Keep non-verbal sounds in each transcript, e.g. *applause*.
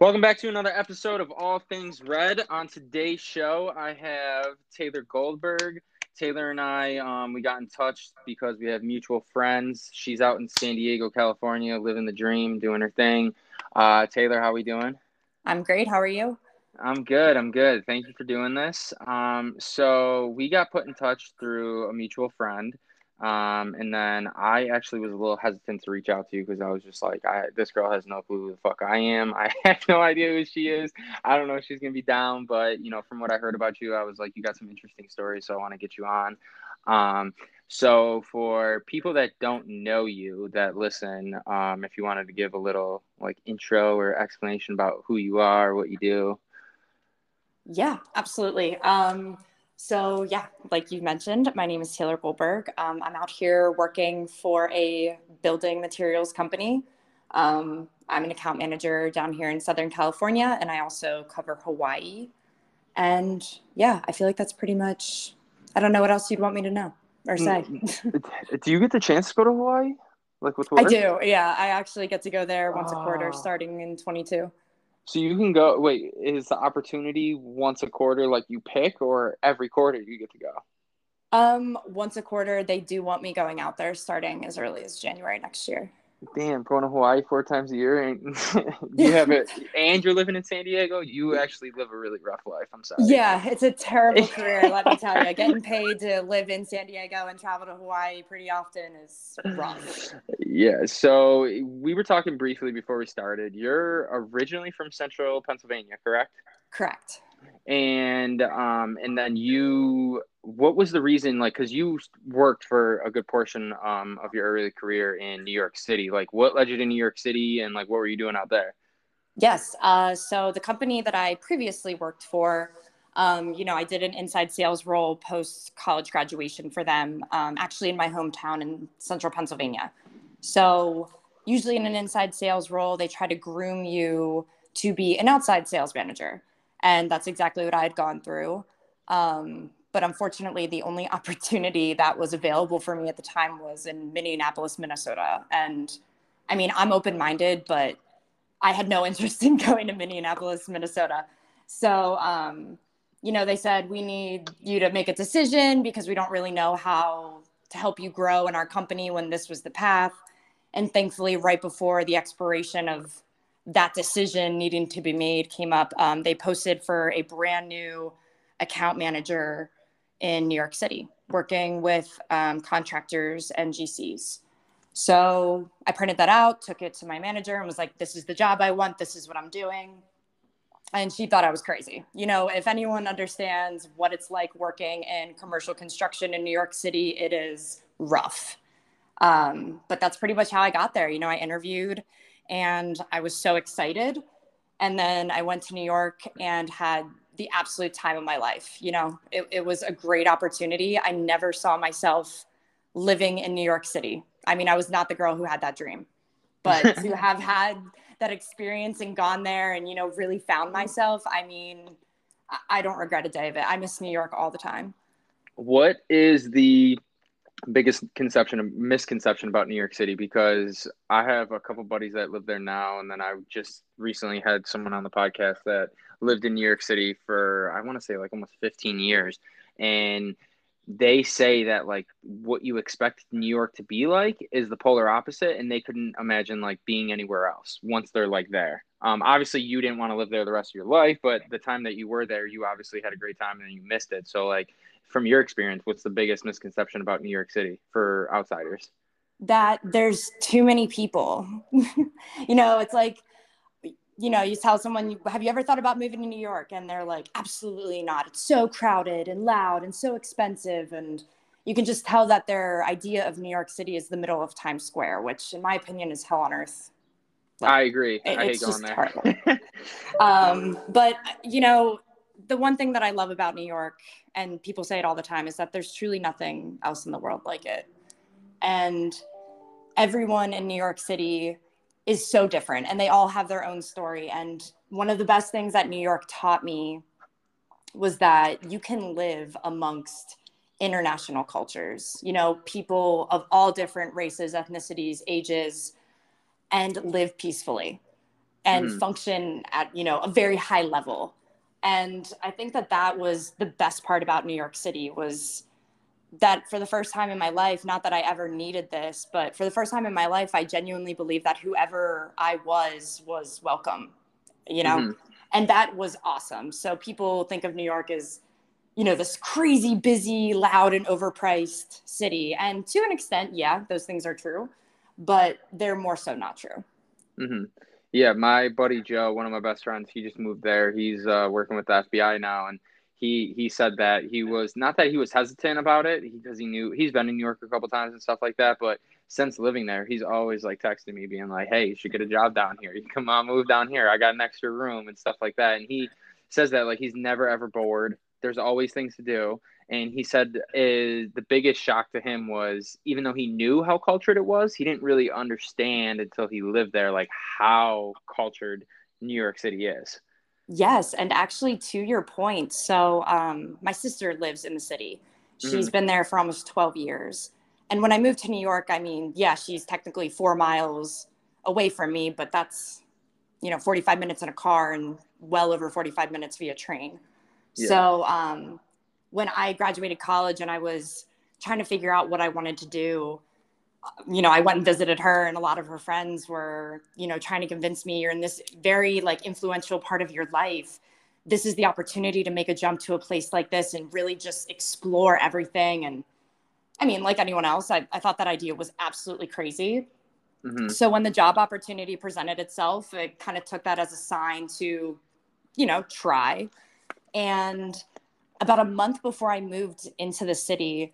Welcome back to another episode of All Things Red. On today's show, I have Taylor Goldberg. Taylor and I, um, we got in touch because we have mutual friends. She's out in San Diego, California, living the dream, doing her thing. Uh, Taylor, how are we doing? I'm great. How are you? I'm good. I'm good. Thank you for doing this. Um, so we got put in touch through a mutual friend. Um, and then I actually was a little hesitant to reach out to you because I was just like, I this girl has no clue who the fuck I am. *laughs* I have no idea who she is. I don't know if she's gonna be down, but you know, from what I heard about you, I was like, you got some interesting stories, so I want to get you on. Um, so for people that don't know you that listen, um, if you wanted to give a little like intro or explanation about who you are, what you do. Yeah, absolutely. Um, so, yeah, like you mentioned, my name is Taylor Goldberg. Um, I'm out here working for a building materials company. Um, I'm an account manager down here in Southern California, and I also cover Hawaii. And yeah, I feel like that's pretty much, I don't know what else you'd want me to know or say. Mm, do you get the chance to go to Hawaii? Like with work? I do, yeah. I actually get to go there once oh. a quarter ah. starting in 22. So you can go. Wait, is the opportunity once a quarter like you pick, or every quarter you get to go? Um, once a quarter, they do want me going out there starting as early as January next year damn, going to Hawaii four times a year and *laughs* you have it and you're living in San Diego, you actually live a really rough life. I'm sorry. Yeah, it's a terrible *laughs* career, let me tell you. Getting paid to live in San Diego and travel to Hawaii pretty often is rough. Yeah, so we were talking briefly before we started. You're originally from central Pennsylvania, correct? Correct and um and then you what was the reason like because you worked for a good portion um of your early career in new york city. Like what led you to new york city and like what were you doing out there? Yes uh so the company that i previously worked for um, you know, I did an inside sales role post college graduation for them, um, actually in my hometown in central Pennsylvania. So, usually in an inside sales role, they try to groom you to be an outside sales manager and that's exactly what I had gone through. Um, but unfortunately, the only *laughs* opportunity that was available for me at the time was in Minneapolis, Minnesota. And I mean, I'm open minded, but I had no *laughs* interest in going to Minneapolis, Minnesota. So, um, you know, they said, we need you to make a decision because we don't really know how to help you grow in our company when this was the path. And thankfully, right before the expiration of that decision needing to be made came up, um, they posted for a brand new account manager in New York City, working with um, contractors and GCs. So I printed that out, took it to my manager, and was like, This is the job I want. This is what I'm doing. And she thought I was crazy. You know, if anyone understands what it's like working in commercial construction in New York City, it is rough. Um, but that's pretty much how I got there. You know, I interviewed and I was so excited. And then I went to New York and had the absolute time of my life. You know, it, it was a great opportunity. I never saw myself living in New York City. I mean, I was not the girl who had that dream, but *laughs* to have had that experience and gone there and, you know, really found myself, I mean, I don't regret a day of it. I miss New York all the time. What is the biggest conception misconception about New York City because I have a couple buddies that live there now and then I just recently had someone on the podcast that lived in New York City for I want to say like almost 15 years and they say that like what you expect New York to be like is the polar opposite and they couldn't imagine like being anywhere else once they're like there. Um, obviously you didn't want to live there the rest of your life, but the time that you were there, you obviously had a great time and you missed it. So like from your experience, what's the biggest misconception about New York City for outsiders? That there's too many people. *laughs* you know, it's like, you know, you tell someone, have you ever thought about moving to New York? And they're like, absolutely not. It's so crowded and loud and so expensive. And you can just tell that their idea of New York City is the middle of Times Square, which, in my opinion, is hell on earth. Like, I agree. It, I hate going there. *laughs* um, but, you know, the one thing that I love about New York, and people say it all the time, is that there's truly nothing else in the world like it. And everyone in New York City is so different and they all have their own story. And one of the best things that New York taught me was that you can live amongst international cultures, you know, people of all different races, ethnicities, ages, and live peacefully and mm-hmm. function at you know a very high level and i think that that was the best part about new york city was that for the first time in my life not that i ever needed this but for the first time in my life i genuinely believe that whoever i was was welcome you know mm-hmm. and that was awesome so people think of new york as you know this crazy busy loud and overpriced city and to an extent yeah those things are true but they're more so not true mm-hmm. Yeah, my buddy Joe, one of my best friends, he just moved there. He's uh, working with the FBI now, and he he said that he was not that he was hesitant about it because he knew he's been in New York a couple times and stuff like that, but since living there, he's always like texting me, being like, "Hey, you should get a job down here. You come on, move down here. I got an extra room and stuff like that." And he says that like he's never ever bored. There's always things to do and he said is the biggest shock to him was even though he knew how cultured it was he didn't really understand until he lived there like how cultured new york city is yes and actually to your point so um, my sister lives in the city She's mm-hmm. been there for almost 12 years and when i moved to new york i mean yeah she's technically four miles away from me but that's you know 45 minutes in a car and well over 45 minutes via train yeah. so um, when I graduated college and I was trying to figure out what I wanted to do, you know, I went and visited her, and a lot of her friends were, you know, trying to convince me you're in this very like influential part of your life. This is the opportunity to make a jump to a place like this and really just explore everything. And I mean, like anyone else, I, I thought that idea was absolutely crazy. Mm-hmm. So when the job opportunity presented itself, it kind of took that as a sign to, you know, try. And about a month before I moved into the city,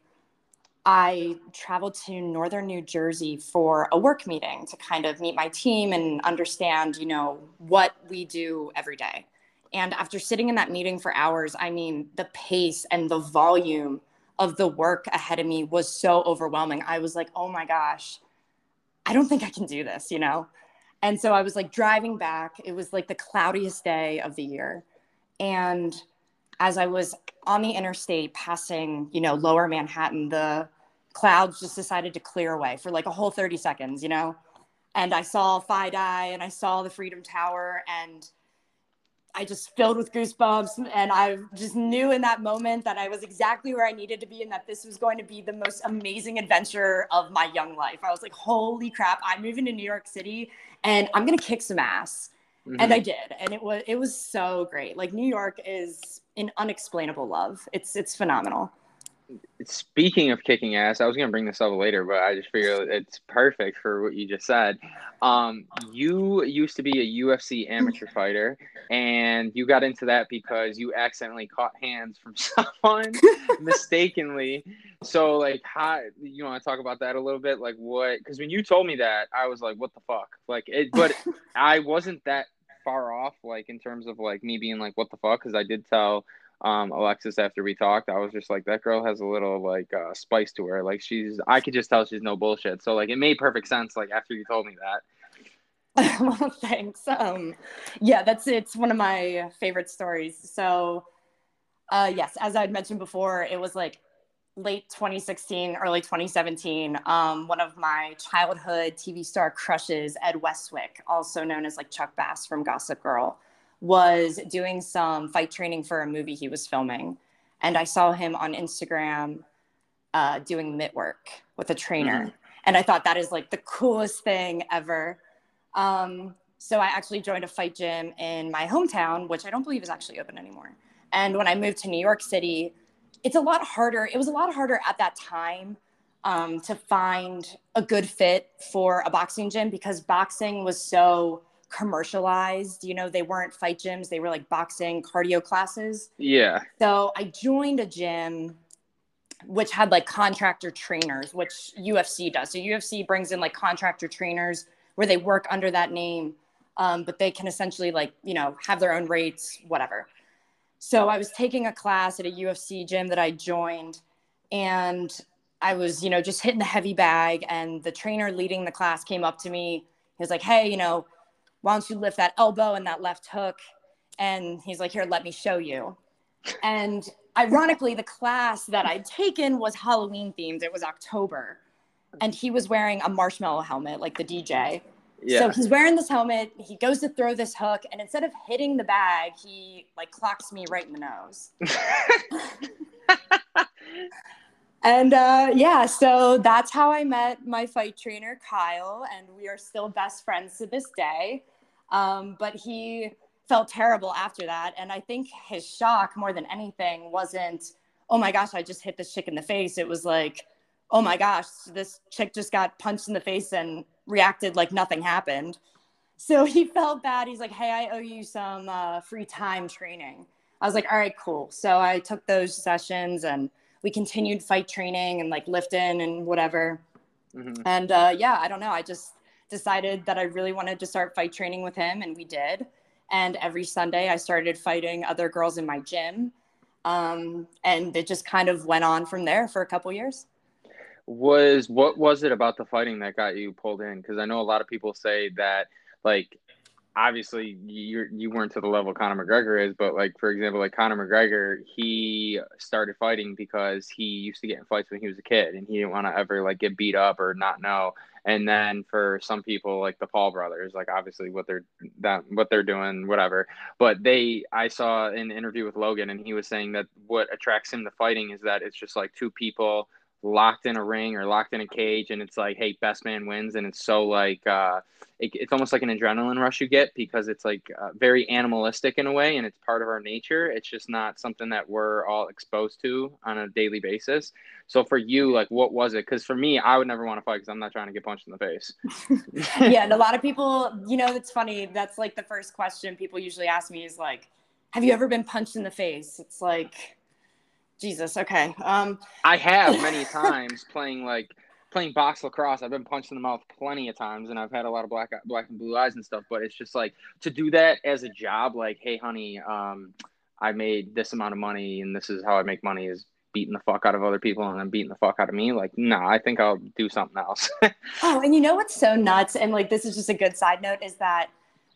I traveled to northern New Jersey for a work meeting to kind of meet my team and understand, you know, what we do every day. And after sitting in that meeting for hours, I mean, the pace and the volume of the work ahead of me was so overwhelming. I was like, oh my gosh, I don't think I can do this, you know? And so I was like driving back. It was like the cloudiest day of the year. And as I was on the interstate passing, you know, lower Manhattan, the clouds just decided to clear away for like a whole 30 seconds, you know? And I saw FiDi and I saw the Freedom Tower and I just filled with goosebumps. And I just knew in that moment that I was exactly where I needed to be and that this was going to be the most amazing adventure of my young life. I was like, holy crap, I'm moving to New York City and I'm going to kick some ass. Mm-hmm. And I did. And it was, it was so great. Like New York is an unexplainable love. It's it's phenomenal. Speaking of kicking ass, I was gonna bring this up later, but I just figured it's perfect for what you just said. Um, you used to be a UFC amateur *laughs* fighter, and you got into that because you accidentally caught hands from *laughs* someone mistakenly. So, like, how you want to talk about that a little bit? Like, what? Because when you told me that, I was like, "What the fuck?" Like, it. But *laughs* I wasn't that far off, like in terms of like me being like, what the fuck? Because I did tell um, Alexis after we talked, I was just like, that girl has a little like uh, spice to her. Like she's, I could just tell she's no bullshit. So like it made perfect sense. Like after you told me that. *laughs* well, thanks. Um, yeah, that's it's one of my favorite stories. So, uh, yes, as I'd mentioned before, it was like late 2016, early 2017, um, one of my childhood TV star crushes, Ed Westwick, also known as like Chuck Bass from Gossip Girl, was doing some fight training for a movie he was filming. And I saw him on Instagram uh, doing mitt work with a trainer. Mm-hmm. And I thought that is like the coolest thing ever. Um, so I actually joined a fight gym in my hometown, which I don't believe is actually open anymore. And when I moved to New York City, it's a lot harder. It was a lot harder at that time um, to find a good fit for a boxing gym because boxing was so commercialized. You know, they weren't fight gyms, they were like boxing cardio classes. Yeah. So I joined a gym which had like contractor trainers, which UFC does. So UFC brings in like contractor trainers where they work under that name, um, but they can essentially like, you know, have their own rates, whatever. So I was taking a class at a UFC gym that I joined, and I was, you know, just hitting the heavy bag. And the trainer leading the class came up to me. He was like, "Hey, you know, why don't you lift that elbow and that left hook?" And he's like, "Here, let me show you." And ironically, the class that I'd taken was Halloween themed. It was October, and he was wearing a marshmallow helmet, like the DJ. Yeah. So he's wearing this helmet. He goes to throw this hook, and instead of hitting the bag, he like clocks me right in the nose. *laughs* and uh, yeah, so that's how I met my fight trainer, Kyle, and we are still best friends to this day. Um, but he felt terrible after that. And I think his shock more than anything wasn't, oh my gosh, I just hit this chick in the face. It was like, oh my gosh, this chick just got punched in the face and reacted like nothing happened. So *laughs* he felt bad. He's like, hey, I owe you some uh, free time training. I was like, all right, cool. So I took those sessions and we continued fight training and like lifting and whatever. Mm-hmm. And uh, yeah, I don't know. I just decided that I really wanted to start fight training with him, and we did. And every Sunday, I started fighting other girls in my gym. Um, and it just kind of went on from there for a couple years was what was it about the fighting that got you pulled in? Because I know a lot of people say that like obviously you you weren't to the level Conor McGregor is, but like for example, like Conor McGregor, he started fighting because he used to get in fights when he was a kid, and he didn't want to ever like get beat up or not know. And then for some people, like the Paul brothers, like obviously what they're that what they're doing, whatever. But they, I saw an interview with Logan, and he was saying that what attracts him to fighting is that it's just like two people locked in a ring or locked in a cage and it's like hey best man wins. And it's so like uh it, it's almost like an adrenaline rush you get because it's like uh, very animalistic in a way and it's part of our nature. It's just not something that we're all exposed to on a daily basis. So for you like what was it? Because for me i would never want to fight because i'm not trying to get punched in the face. *laughs* Yeah and a lot of people you know it's funny that's like the first question people usually ask me is like have you ever been punched in the face? It's like Jesus. Okay. Um, I have many *laughs* times playing like playing box lacrosse. I've been punched in the mouth plenty of times, and I've had a lot of black black and blue eyes and stuff. But it's just like to do that as a job. Like, hey, honey, um, I made this amount of money, and this is how I make money is beating the fuck out of other people and then beating the fuck out of me. Like, no, nah, I think I'll do something else. *laughs* oh, and you know what's so nuts? And like, this is just a good side note is that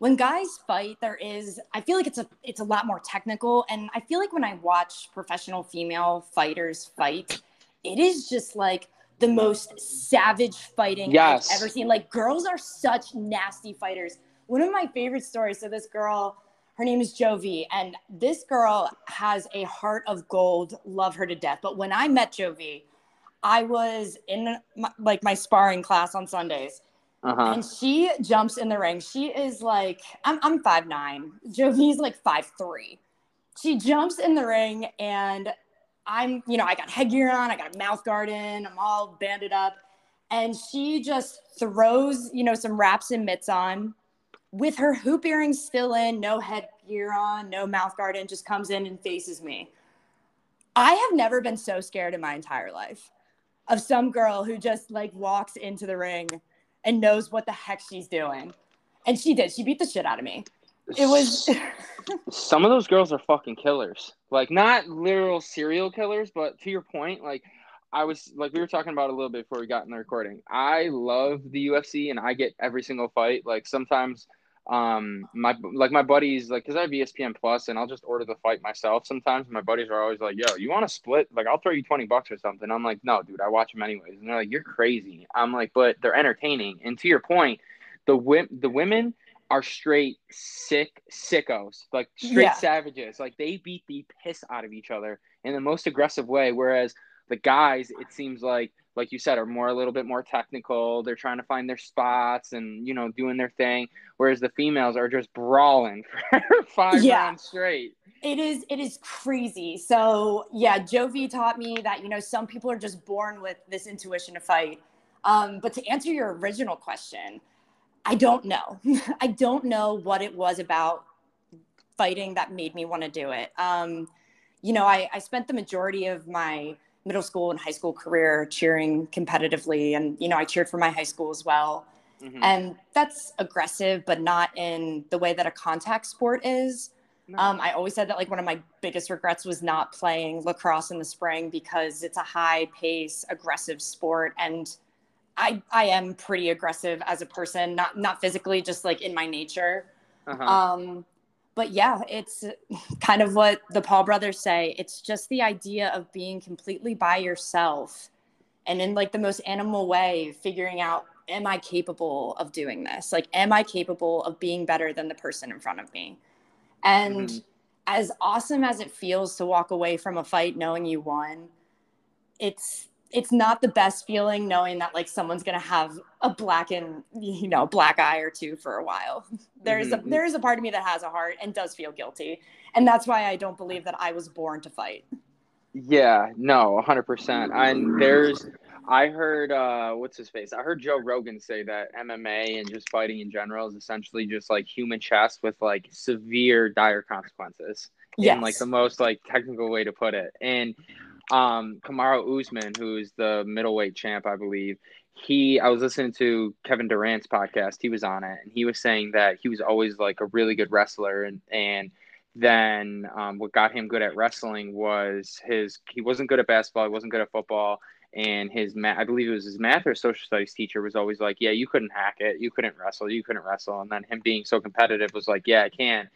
when guys fight there is i feel like it's a it's a lot more technical. And i feel like when i watch professional female fighters fight it is just like the most savage fighting yes. i've ever seen. Like girls are such nasty fighters. One of my favorite stories so this girl her name is jovi and this girl has a heart of gold love her to death. But when i met jovi i was in my, like my sparring class on sundays uh-huh. And she jumps in the ring. She is like, I'm I'm five nine. Jovi's like five three. She jumps in the ring and I'm, you know, I got headgear on, I got a mouth guard in, I'm all banded up. And she just throws, you know, some wraps and mitts on with her hoop earrings still in, no headgear on, no mouth guard in, just comes in and faces me. I have never been so scared in my entire life of some girl who just like walks into the ring and knows what the heck she's doing. And she did. She beat the shit out of me. It was *laughs* some of those girls are fucking killers. Like not literal serial killers, but to your point, like I was like we were talking about a little bit before we got in the recording. I love the UFC and I get every single fight. Like sometimes um my like my buddies like because i have espn plus and i'll just order the fight myself sometimes. My buddies are always like yo you want to split? Like i'll throw you 20 bucks or something. I'm like no dude i watch them anyways. And they're like you're crazy. I'm like but they're entertaining. And to your point the whip the women are straight sick sickos like straight yeah. savages. Like they beat the piss out of each other in the most aggressive way. Whereas the guys it seems like like you said, are more a little bit more technical. They're trying to find their spots and you know doing their thing, whereas the females are just brawling *laughs* for five yeah. rounds straight. It is it is crazy. So yeah, Jovi taught me that you know some people are just born with this intuition to fight. Um, but to answer your original question, I don't know. *laughs* I don't know what it was about fighting that made me want to do it. Um, you know, I, I spent the majority of my middle school and high school career cheering competitively and you know i cheered for my high school as well mm-hmm. and that's aggressive but not in the way that a contact sport is no. um, i always said that like one of my biggest regrets was not playing lacrosse in the spring because it's a high pace aggressive sport and i i am pretty aggressive as a person not not physically just like in my nature uh-huh. um but yeah, it's *laughs* kind of what the Paul brothers say. It's just the idea of being completely by yourself and in like the most animal way, figuring out am I capable of doing this? Like, am I capable of being better than the person in front of me? And mm-hmm. as awesome as it feels to walk away from a fight knowing you won, it's it's not the best feeling knowing that like someone's gonna have a black and you know black eye or two for a while. There's mm-hmm. a there's a part of me that has a heart and does feel guilty, and that's why I don't believe that I was born to fight. Yeah, no, hundred percent. And there's, I heard, uh, what's his face? I heard Joe Rogan say that MMA and just fighting in general is essentially just like human chess with like severe dire consequences. Yeah, like the most like technical way to put it. And um Kamaru Usman, who's the middleweight champ, I believe, he I was listening to Kevin Durant's podcast. He was on it, and he was saying that he was always like a really good wrestler, and and then um, what got him good at wrestling was his he wasn't good at basketball, he wasn't good at football, and his math I believe it was his math or social studies teacher was always like, yeah, you couldn't hack it, you couldn't wrestle, you couldn't wrestle, and then him being so competitive was like, yeah, I can,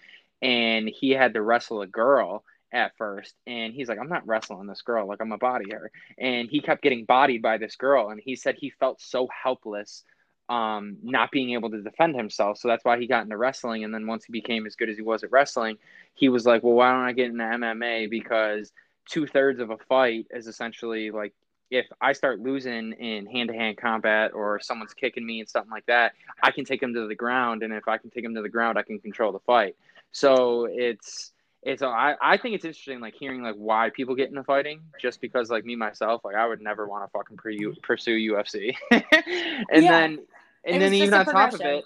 and he had to wrestle a girl at first and he's like i'm not wrestling this girl like i'm a body her and he kept getting bodied by this girl and he said he felt so helpless um, not being able to defend himself so that's why he got into wrestling and then once he became as good as he was at wrestling he was like well why don't i get into mma because two-thirds of a fight is essentially like if I start losing in hand to hand combat or someone's kicking me and something like that, I can take them to the ground. And if I can take them to the ground, I can control the fight. So it's it's I, I think it's interesting like hearing like why people get into fighting just because like me myself like I would never want to fucking pre- pursue UFC *laughs* and yeah. then and then even on top of it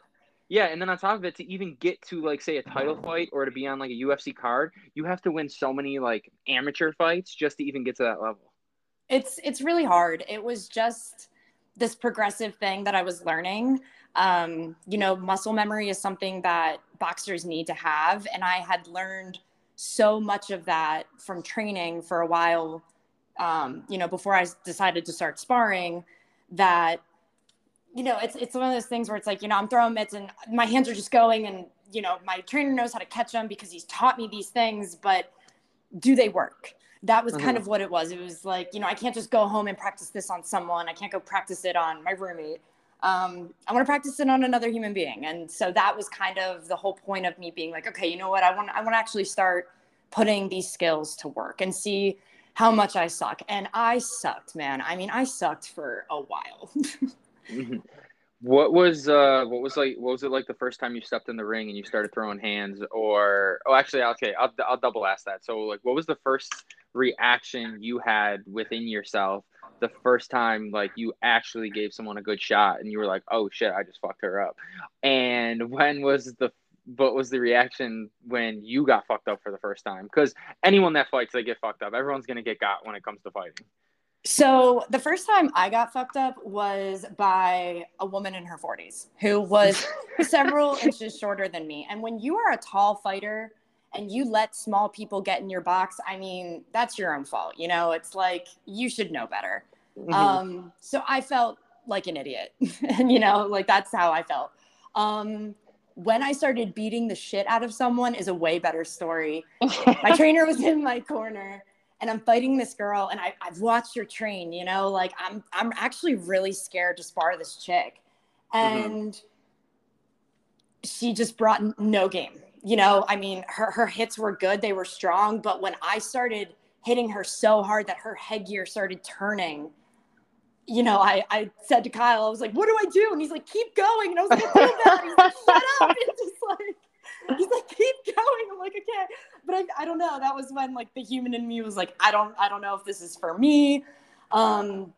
yeah and then on top of it to even get to like say a title fight or to be on like a UFC card you have to win so many like amateur fights just to even get to that level. It's it's really hard. It was just this progressive thing that I was learning. Um you know muscle memory is something that boxers need to have and I had learned so much of that from training for a while, um, you know, before I decided to start sparring, that you know, it's it's one of those things where it's like, you know, I'm throwing mitts and my hands are just going, and you know, my trainer knows how to catch them because he's taught me these things, but do they work? That was mm-hmm. kind of what it was. It was like, you know, I can't just go home and practice this on someone. I can't go practice it on my roommate um, I want to practice it on another human being. And so that was kind of the whole point of me being like, okay, you know what? I want, I want to actually start putting these skills to work and see how much I suck. And I sucked, man. I mean, I sucked for a while. *laughs* mm-hmm. What was uh what was like what was it like the first time you stepped in the ring and you started throwing hands or oh actually okay I'll I'll double ask that. So like what was the first reaction you had within yourself the first time like you actually gave someone a good shot and you were like, oh shit, I just fucked her up. And *laughs* when was the what was the reaction when you got fucked up for the first time? Because anyone that fights, they get fucked up. Everyone's gonna get got when it comes to fighting. So the first time I got fucked up was by a woman in her 40s who was *laughs* several inches shorter than me. And when you are a tall fighter, and you let small people get in your box, I mean, that's your own fault. You know, it's like you should know better. Mm-hmm. Um, so I felt like an idiot. *laughs* and, you know, like that's how I felt. Um, when I started beating the shit out of someone is a way better story. my *laughs* trainer was in my corner and I'm fighting this girl and I, I've watched her train, you know, like I'm, I'm actually really scared to spar this chick. Mm-hmm. And mm-hmm. she just brought no game you know, I mean, her her hits were good, they were strong, but when I started hitting her so hard that her headgear started turning, you know, I, I said to Kyle, I was like, what do I do? And he's like, keep going. And I was like, feel bad. He's like, shut up. *laughs* And just like, he's like, keep going. I'm like, okay. But I, I don't know. That was when like the human in me was like, I don't, I don't know if this is for me. Um,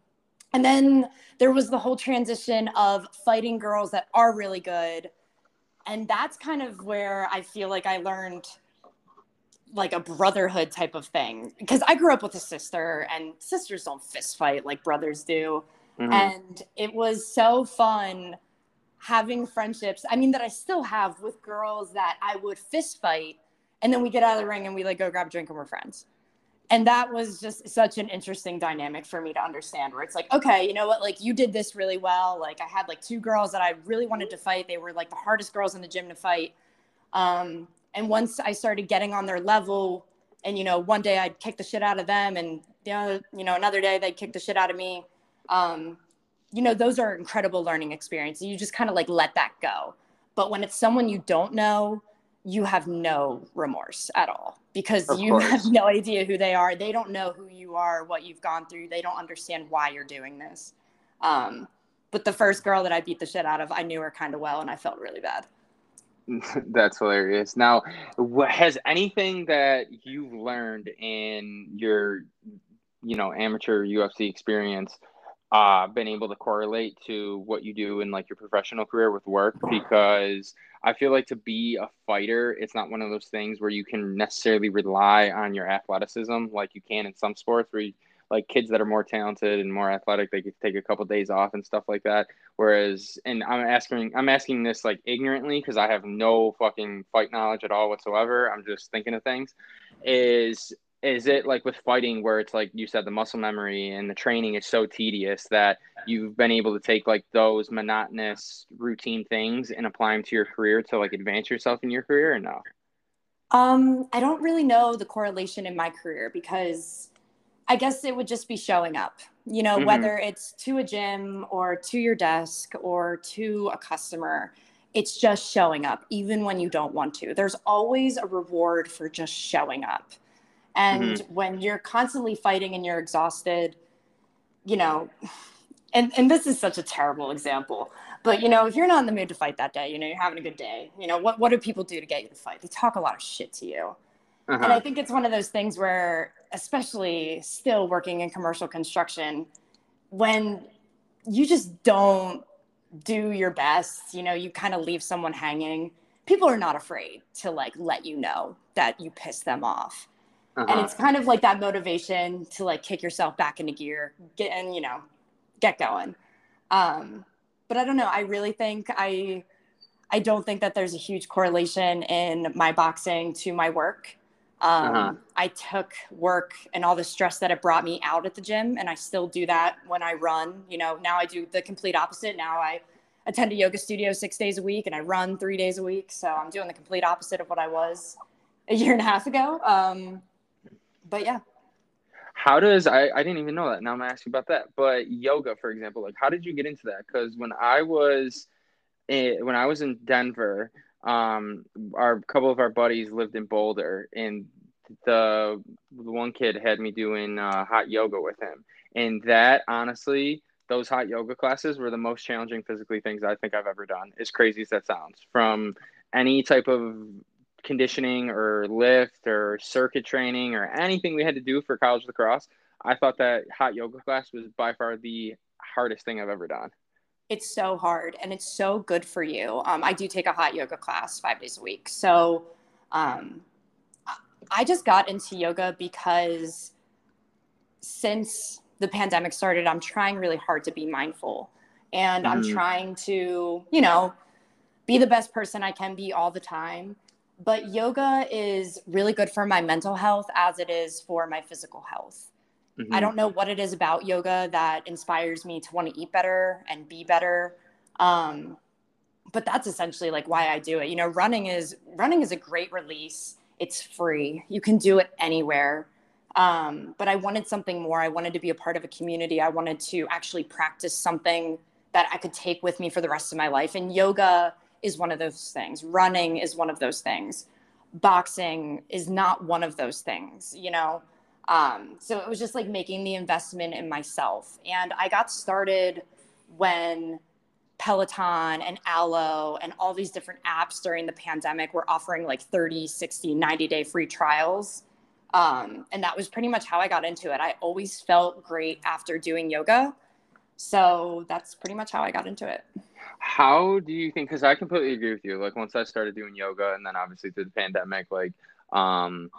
and then there was the whole transition of fighting girls that are really good and that's kind of where I feel like I learned like a brotherhood type of thing because I grew up with a sister and sisters don't fist fight like brothers do. Mm-hmm. And it was so fun having friendships. I mean, that I still have with girls that I would fist fight and then we get out of the ring and we like go grab a drink and we're friends and that was just such an interesting dynamic for me to understand where it's like okay you know what like you did this really well like i had like two girls that i really wanted to fight they were like the hardest girls in the gym to fight um, and once i started getting on their level and you know one day i'd kick the shit out of them and the other, you know another day they'd kick the shit out of me um, you know, those are incredible learning experiences. You just kind of like let that go. But when it's someone you don't know, you have no remorse at all because of you *laughs* course. have no idea who they are. They don't know who you are, what you've gone through. They don't understand why you're doing this. Um, but the first girl that I beat the shit out of, I knew her kind of well and I felt really bad. *laughs* That's hilarious. Now, has anything that you've learned in your, you know, amateur UFC experience uh, been able to correlate to what you do in like your professional career with work? Because I feel like to be a fighter, it's not one of those things where you can necessarily rely on your athleticism like you can in some sports where you like kids that are more talented and more athletic they could take a couple days off and stuff like that. Whereas and i'm asking i'm asking this like ignorantly because i have no fucking fight knowledge at all whatsoever. I'm just thinking of things. Is is it like with fighting where it's like you said the muscle memory and the training is so tedious that you've been able to take like those monotonous routine things and apply them to your career to like advance yourself in your career or no? Um i don't really know the correlation in my career because I guess it would just be showing up, you know, mm-hmm. whether it's to a gym or to your desk or to a customer, it's just showing up, even when you don't want to. There's always a reward for just showing up. And mm-hmm. when you're constantly fighting and you're exhausted, you know, and, and this is such a terrible example, but you know, if you're not in the mood to fight that day, you know, you're having a good day, you know, what, what do people do to get you to fight? They talk a lot of shit to you. Uh-huh. And I think it's one of those things where, especially still working in commercial construction, when you just don't do your best, you know, you kind of leave someone hanging, people are not afraid to like let you know that you pissed them off. Uh-huh. And it's kind of like that motivation to like kick yourself back into gear, get and you know, get going. Um, but I don't know. I really think I I don't think that there's a huge correlation in my boxing to my work. Um, uh-huh. I took work and all the stress that it brought me out at the gym, and I still do that when I run. You know, now I do the complete opposite. Now I attend a yoga studio six days a week and I run three days a week. So I'm doing the complete opposite of what I was a year and a half ago. Um, but yeah. How does I, I didn't even know that. Now I'm gonna ask you about that. But yoga, for example, like how did you get into that? Because when I was when I was in Denver, um, our couple of our buddies lived in Boulder, and the, the one kid had me doing uh, hot yoga with him, and that honestly, those hot yoga classes were the most challenging physically things I think I've ever done. As crazy as that sounds, from any type of conditioning or lift or circuit training or anything we had to do for college lacrosse, I thought that hot yoga class was by far the hardest thing I've ever done it's so hard and it's so good for you. Um, I do take a hot yoga class five days a week. So um, I just got into yoga because since the pandemic started, I'm trying really hard to be mindful and mm. I'm trying to, you know, be the best person I can be all the time. But yoga is really good for my mental health as it is for my physical health. Mm-hmm. I don't know what it is about yoga that inspires me to want to eat better and be better. Um, but that's essentially like why I do it. You know, running is running is a great release. It's free. You can do it anywhere. Um, but I wanted something more. I wanted to be a part of a community. I wanted to actually practice something that I could take with me for the rest of my life. And yoga is one of those things. Running is one of those things. Boxing is not one of those things. You know, um, so it was just like making the investment in myself. And I got started when Peloton and Alo and all these different apps during the pandemic were offering like 30, 60, 90 day free trials. Um, and that was pretty much how I got into it. I always felt great after doing yoga. So that's pretty much how I got into it. How do you think? Because I completely agree with you. Like once I started doing yoga, and then obviously through the pandemic, like um,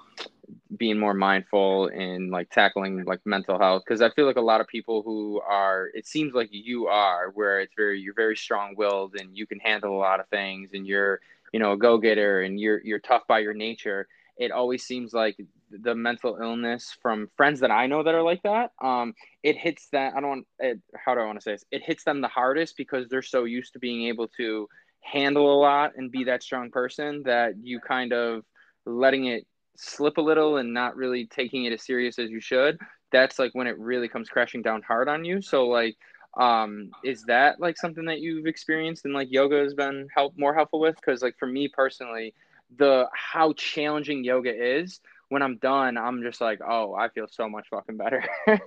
being more mindful and like tackling like mental health. Because i feel like a lot of people who are it seems like you are where it's very you're very strong-willed and you can handle a lot of things and you're you know a go-getter and you're you're tough by your nature. It always seems like the mental illness from friends that i know that are like that um it hits that i don't want, it, how do i want to say this? It hits them the hardest because they're so used to being able to handle a lot and be that strong person that you kind of letting it slip a little and not really taking it as serious as you should, that's like when it really comes crashing down hard on you. So like Um, is that like something that you've experienced and like yoga has been help more helpful with? Because like for me personally, the how challenging yoga is when I'm done, I'm just like, oh, I feel so much fucking better. *laughs*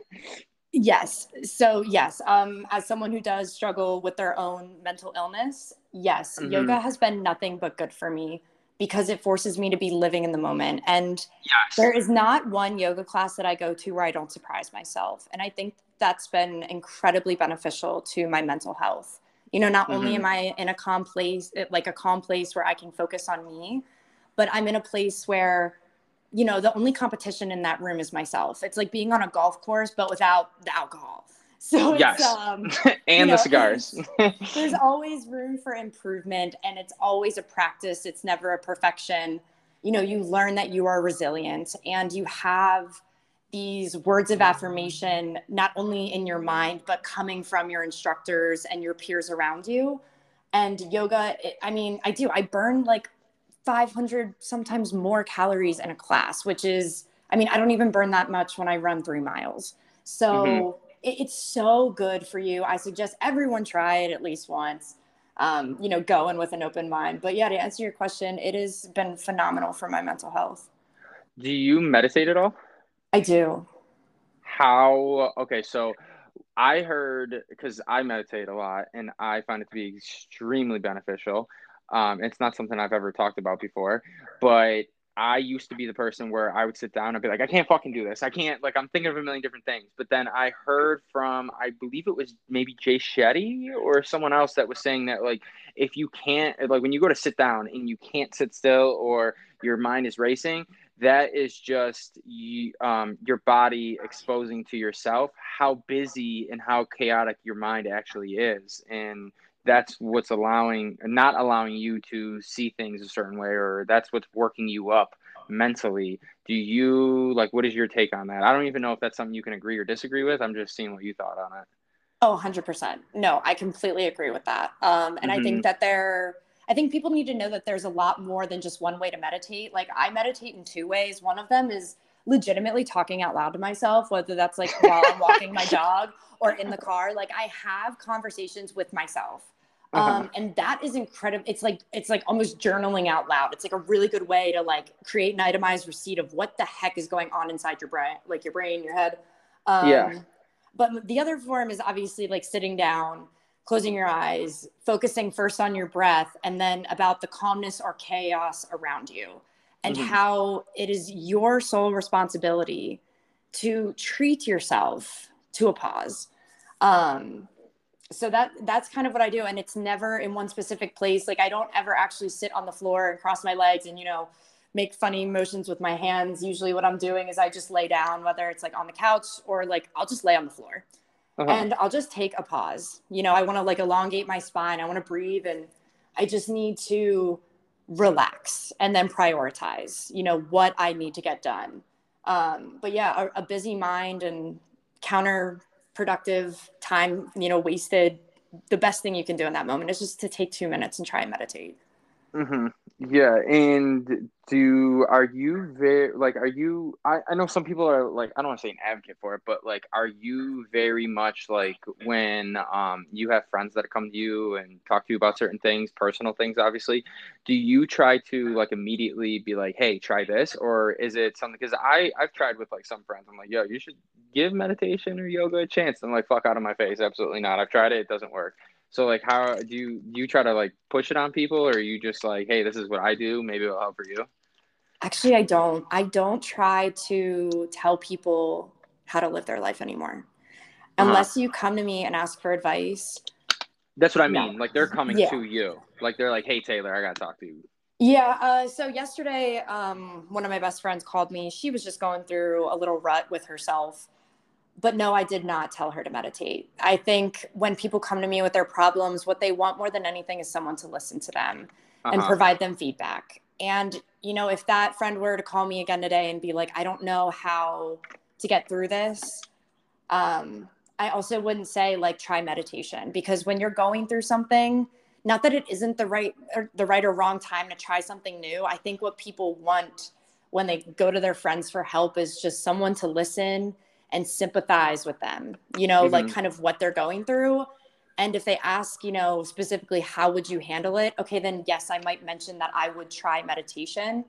yes. So yes, um, as someone who does struggle with their own mental illness, yes, mm-hmm. yoga has been nothing but good for me because it forces me to be living in the moment. And yes. there is not one yoga class that I go to where I don't surprise myself. And I think that's been incredibly beneficial to my mental health. You know, not mm-hmm. only am I in a calm place, like a calm place where I can focus on me, but I'm in a place where, you know, the only competition in that room is myself. It's like being on a golf course, but without the alcohol. *laughs* So yes. um, *laughs* and know, the cigars. *laughs* there's always room for improvement and it's always a practice. It's never a perfection. You know, you learn that you are resilient and you have these words of affirmation not only in your mind but coming from your instructors and your peers around you. And yoga, it, I mean, I do. I burn like 500 sometimes more calories in a class, which is I mean, I don't even burn that much when I run 3 miles. So mm-hmm it, it's so good for you. I suggest everyone try it at least once. Um, you know, go in with an open mind. But yeah, to answer your question, it has been phenomenal for my mental health. Do you meditate at all? I do. How? Okay, so I heard because I meditate a lot and I find it to be extremely beneficial. Um, it's not something I've ever talked about before, but I used to be the person where I would sit down and be like, I can't fucking do this. I can't, like, I'm thinking of a million different things. But then I heard from, I believe it was maybe Jay Shetty or someone else that was saying that, like, if you can't, like, when you go to sit down and you can't sit still or your mind is racing, that is just you, um, your body exposing to yourself how busy and how chaotic your mind actually is. And, that's what's allowing not allowing you to see things a certain way or that's what's working you up mentally. Do you like what is your take on that? I don't even know if that's something you can agree or disagree with. I'm just seeing what you thought on it. Oh 100% no i completely agree with that. Um, and mm-hmm. i think mm-hmm. that there i think people need to know that there's a lot more than just one way to meditate. Like i meditate in two ways. One of them is legitimately talking out loud to myself whether that's like while i'm walking my *laughs* dog or in the car. Like i have conversations with myself uh-huh. um, and that is incredible it's like it's like almost journaling out loud it's like a really good way to like create an itemized receipt of what the heck is going on inside your brain like your brain your head um, yeah but the other form is obviously like sitting down closing your eyes focusing first on your breath and then about the calmness or chaos around you and mm-hmm. how it is your sole responsibility to treat yourself to a pause um, so that that's kind of what I do and it's never in one specific place. Like I don't ever actually sit on the floor and cross my legs and you know make funny motions with my hands. Usually what I'm doing is I just lay down whether it's like on the couch or like I'll just lay on the floor. Uh-huh. and I'll just take a pause. You know I want to like elongate my spine. I want to breathe and I just need to relax and then prioritize you know what I need to get done. Um, but yeah a, a busy mind and counter productive time, you know, wasted. The best thing you can do in that moment is just to take two minutes and try and meditate. Mm-hmm. Yeah, and do are you very like are you? I I know some people are like I don't want to say an advocate for it, but like are you very much like when um you have friends that come to you and talk to you about certain things, personal things, obviously. Do you try to like immediately be like, hey, try this, or is it something? Because I I've tried with like some friends. I'm like, yo, you should give meditation or yoga a chance. I'm like, fuck out of my face, absolutely not. I've tried it, it doesn't work. So like how do you do you try to like push it on people or are you just like, hey, this is what I do, maybe it'll help for you? Actually, I don't. I don't try to tell people how to live their life anymore. Uh-huh. Unless you come to me and ask for advice. That's what I mean. No. Like they're coming yeah. to you. Like they're like, "Hey Taylor, I got to talk to you." Yeah. Uh, so yesterday, um, one of my best friends called me. She was just going through a little rut with herself, but no, I did not tell her to meditate. I think when people come to me with their problems, what they want more than anything is someone to listen to them uh-huh. and provide them feedback. And, you know, if that friend were to call me again today and be like, I don't know how to get through this, um, I also wouldn't say like try meditation because when you're going through something, not that it isn't the right or the right or wrong time to try something new. I think what people want when they go to their friends for help is just someone to listen and sympathize with them, you know, Mm-hmm. like kind of what they're going through. And if they ask, you know, specifically, how would you handle it? Okay, then yes, I might mention that I would try meditation.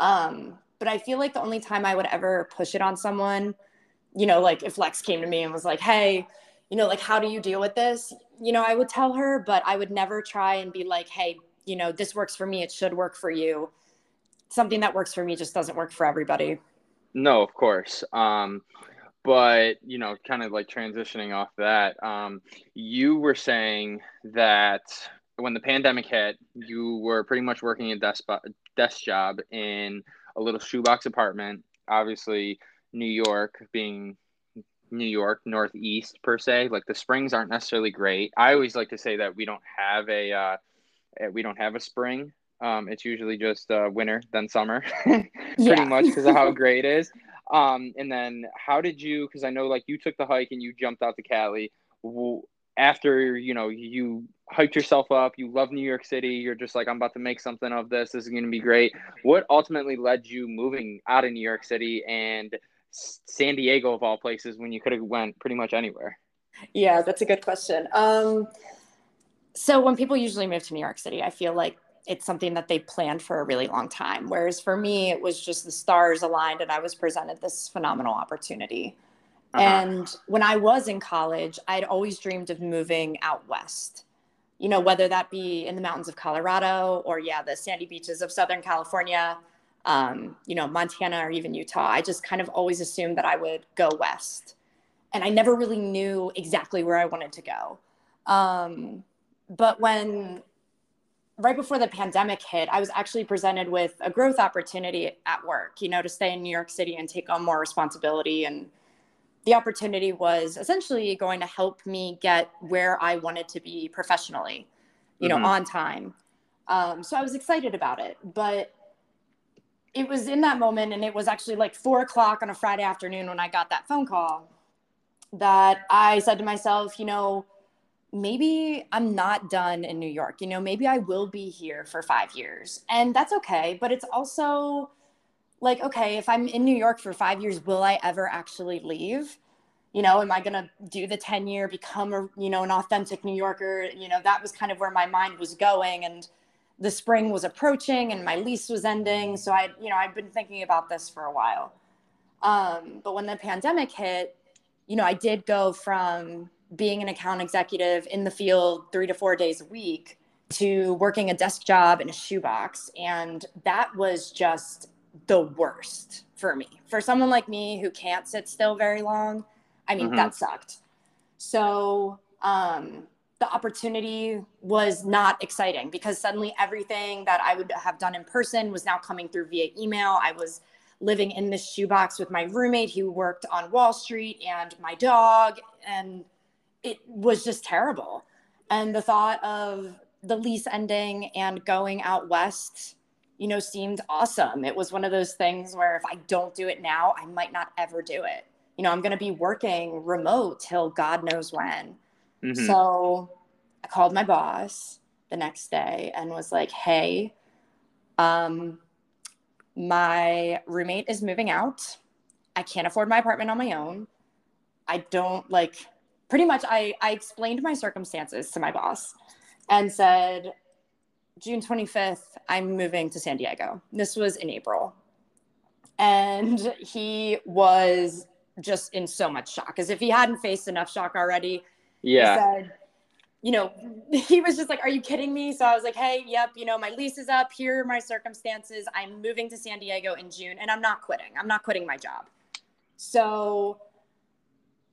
Um, but I feel like the only time I would ever push it on someone, you know, like if Lex came to me and was like, hey, you know, like, how do you deal with this? You know, I would tell her, but I would never try and be like, hey, you know, this works for me. It should work for you. Something that works for me just doesn't work for everybody. No, of course. Um, but you know, kind of like transitioning off that, um, you were saying that when the pandemic hit, you were pretty much working a desk desk job in a little shoebox apartment. Obviously, New York being New York Northeast per se, like the springs aren't necessarily great. I always like to say that we don't have a uh, we don't have a spring. Um, it's usually just uh, winter then summer, *laughs* pretty much because of how *laughs* great it is. Um, and then how did you? Because I know like you took the hike and you jumped out to Cali. After you know you hyped yourself up, you love New York City. You're just like I'm about to make something of this. This is going to be great. What ultimately led you moving out of New York City and San Diego of all places when you could have went pretty much anywhere? Yeah, that's a good question. Um, so when people usually move to New York City, I feel like it's something that they planned for a really long time. Whereas for me, it was just the stars aligned and I was presented this phenomenal opportunity. Uh-huh. And when I was in college, I'd always dreamed of moving out west. You know, whether that be in the mountains of Colorado or, yeah, the sandy beaches of Southern California, um, you know, Montana or even Utah. I just kind of always assumed that I would go west. And I never really knew exactly where I wanted to go. Um, but when right before the pandemic hit, I was actually presented with a growth opportunity at work, you know, to stay in New York City and take on more responsibility. And the opportunity was essentially going to help me get where I wanted to be professionally, you know, Mhm. on time. Um, so I was excited about it. But it was in that moment, and it was actually like four o'clock on a Friday afternoon when I got that phone call that I said to myself, you know, maybe I'm not done in New York. You know, maybe I will be here for five years. And that's okay. But it's also like, okay, if I'm in New York for five years, will I ever actually leave? You know, am I going to do the 10 year, become a, you know, an authentic New Yorker? You know, that was kind of where my mind was going. And the spring was approaching and my lease was ending. So I, you know, I'd been thinking about this for a while. Um, but when the pandemic hit, you know, I did go from being an account executive in the field three to four days a week to working a desk job in a shoebox. And that was just the worst for me. For someone like me who can't sit still very long, I mean, Mhm. that sucked. So, um, the opportunity was not exciting because suddenly everything that I would have done in person was now coming through via email. I was living in this shoebox with my roommate who worked on Wall Street and my dog, and it was just terrible. And the thought of the lease ending and going out west, you know, seemed awesome. It was one of those things where if I don't do it now, I might not ever do it. You know, I'm going to be working remote till God knows when. Mhm. So I called my boss the next day and was like, hey, um, my roommate is moving out. I can't afford my apartment on my own. I don't like, pretty much, I, I explained my circumstances to my boss and said, June 25th, I'm moving to San Diego. This was in April. And he was just in so much shock, as if he hadn't faced enough shock already yeah. he said, you know, *laughs* he was just like, Are you kidding me? So I was like, Hey, yep, you know, my lease is up. Here are my circumstances. I'm moving to San Diego in June and I'm not quitting. I'm not quitting my job. So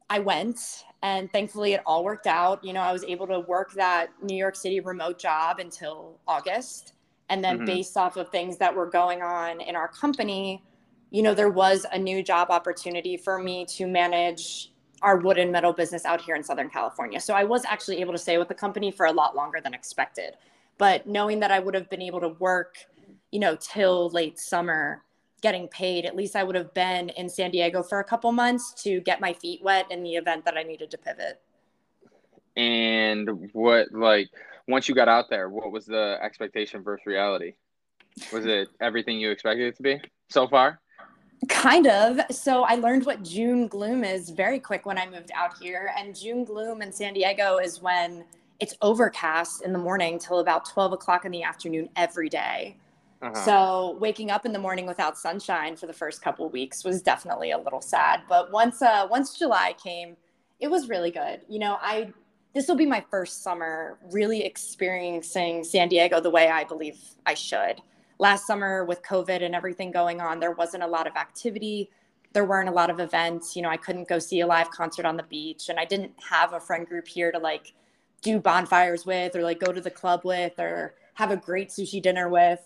I went and thankfully it all worked out. You know, I was able to work that New York City remote job until August. And then Mhm. based off of things that were going on in our company, you know, there was a new job opportunity for me to manage our wood and metal business out here in Southern California. So I was actually able to stay with the company for a lot longer than expected. But knowing that I would have been able to work, you know, till late summer getting paid, at least I would have been in San Diego for a couple months to get my feet wet in the event that I needed to pivot. And what like once you got out there, what was the expectation versus reality? Was it everything you expected it to be so far? Kind of. So I learned what June gloom is very quick when I moved out here. And June gloom in San Diego is when it's overcast in the morning till about 12 o'clock in the afternoon every day. Uh-huh. So waking up in the morning without sunshine for the first couple weeks was definitely a little sad. But once uh, once July came, it was really good. You know, I this will be my first summer really experiencing San Diego the way I believe I should. Last summer with COVID and everything going on, there wasn't a lot of activity. There weren't a lot of events. You know, I couldn't go see a live concert on the beach, and I didn't have a friend group here to like do bonfires with or like go to the club with or have a great sushi dinner with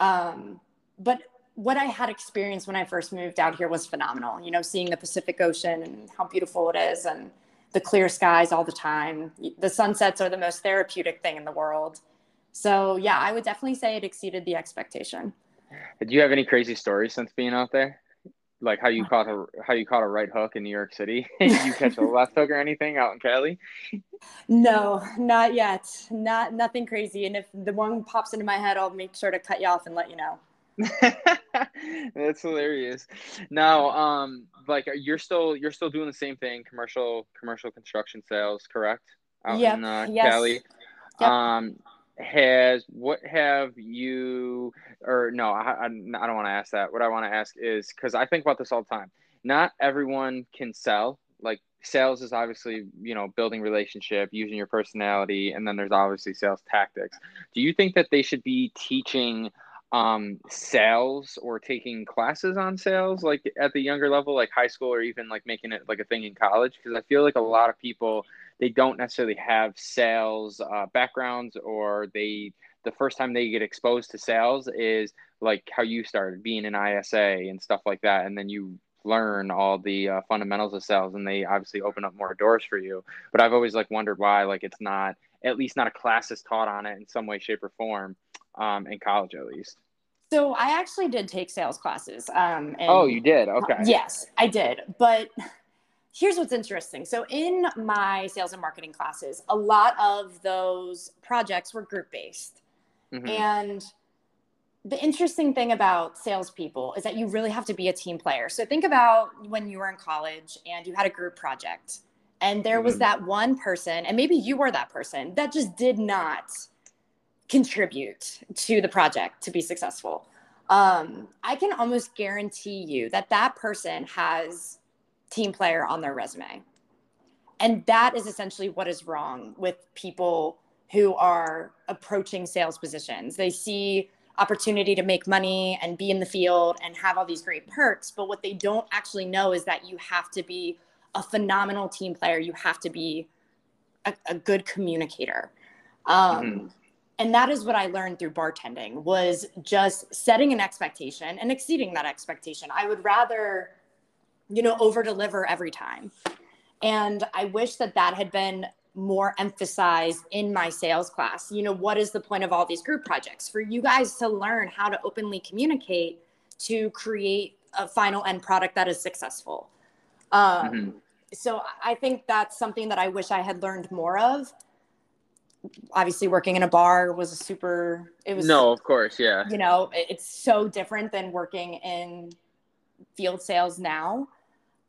um, but what I had experienced when I first moved out here was phenomenal. You know, seeing the Pacific Ocean and how beautiful it is, and the clear skies all the time. The sunsets are the most therapeutic thing in the world. So yeah, I would definitely say it exceeded the expectation. Did you have any crazy stories since being out there? Like how you caught a how you caught a right hook in New York City? Did *laughs* *laughs* you catch a left hook or anything out in Cali? No, not yet. Not nothing crazy. And if the one pops into my head, I'll make sure to cut you off and let you know. *laughs* That's hilarious. Now, um, like you're still you're still doing the same thing, commercial commercial construction sales, correct? Out yep. in uh, yes. Cali. Yep. Um, has what have you or no i, I, don't want to ask that. What i want to ask is because i think about this all the time. Not everyone can sell. Like sales is obviously you know building relationship using your personality and then there's obviously sales tactics. Do you think that they should be teaching um sales or taking classes on sales like at the younger level like high school or even like making it like a thing in college? Because i feel like a lot of people they don't necessarily have sales uh, backgrounds or they the first time they get exposed to sales is like how you started being an isa and stuff like that and then you learn all the uh, fundamentals of sales and they obviously open up more doors for you. But i've always like wondered why like it's not at least not a class is taught on it in some way shape or form um, in college at least. So i actually did take sales classes um, and, oh you did? Okay. Yes i did. But here's what's interesting. So, in my sales and marketing classes, a lot of those projects were group based. Mm-hmm. And the interesting thing about salespeople is that you really have to be a team player. So, think about when you were in college and you had a group project, and there was mm-hmm. that one person, and maybe you were that person that just did not contribute to the project to be successful. Um, I can almost guarantee you that that person has team player on their resume. And that is essentially what is wrong with people who are approaching sales positions. They see opportunity to make money and be in the field and have all these great perks, but what they don't actually know is that you have to be a phenomenal team player. You have to be a, a good communicator. Um, mm-hmm. And that is what I learned through bartending was just setting an expectation and exceeding that expectation. I would rather you know, over deliver every time. And I wish that that had been more emphasized in my sales class. You know, what is the point of all these group projects? For you guys to learn how to openly communicate to create a final end product that is successful. Um, mm-hmm. So I think that's something that I wish I had learned more of. Obviously, working in a bar was a super. It was no, of course, yeah. You know, it's so different than working in field sales now.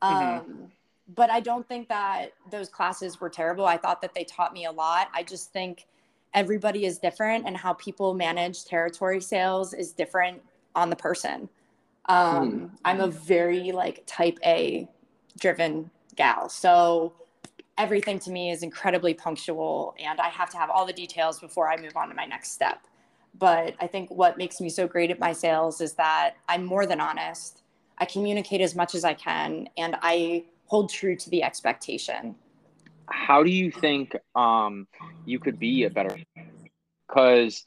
Mm-hmm. Um, but I don't think that those classes were terrible. I thought that they taught me a lot. I just think everybody is different and how people manage territory sales is different on the person. Um, mm-hmm. I'm a very like type A driven gal. So everything to me is incredibly punctual and I have to have all the details before I move on to my next step. But I think what makes me so great at my sales is that I'm more than honest. I communicate as much as I can, and I hold true to the expectation. How do you think um, you could be a better? Because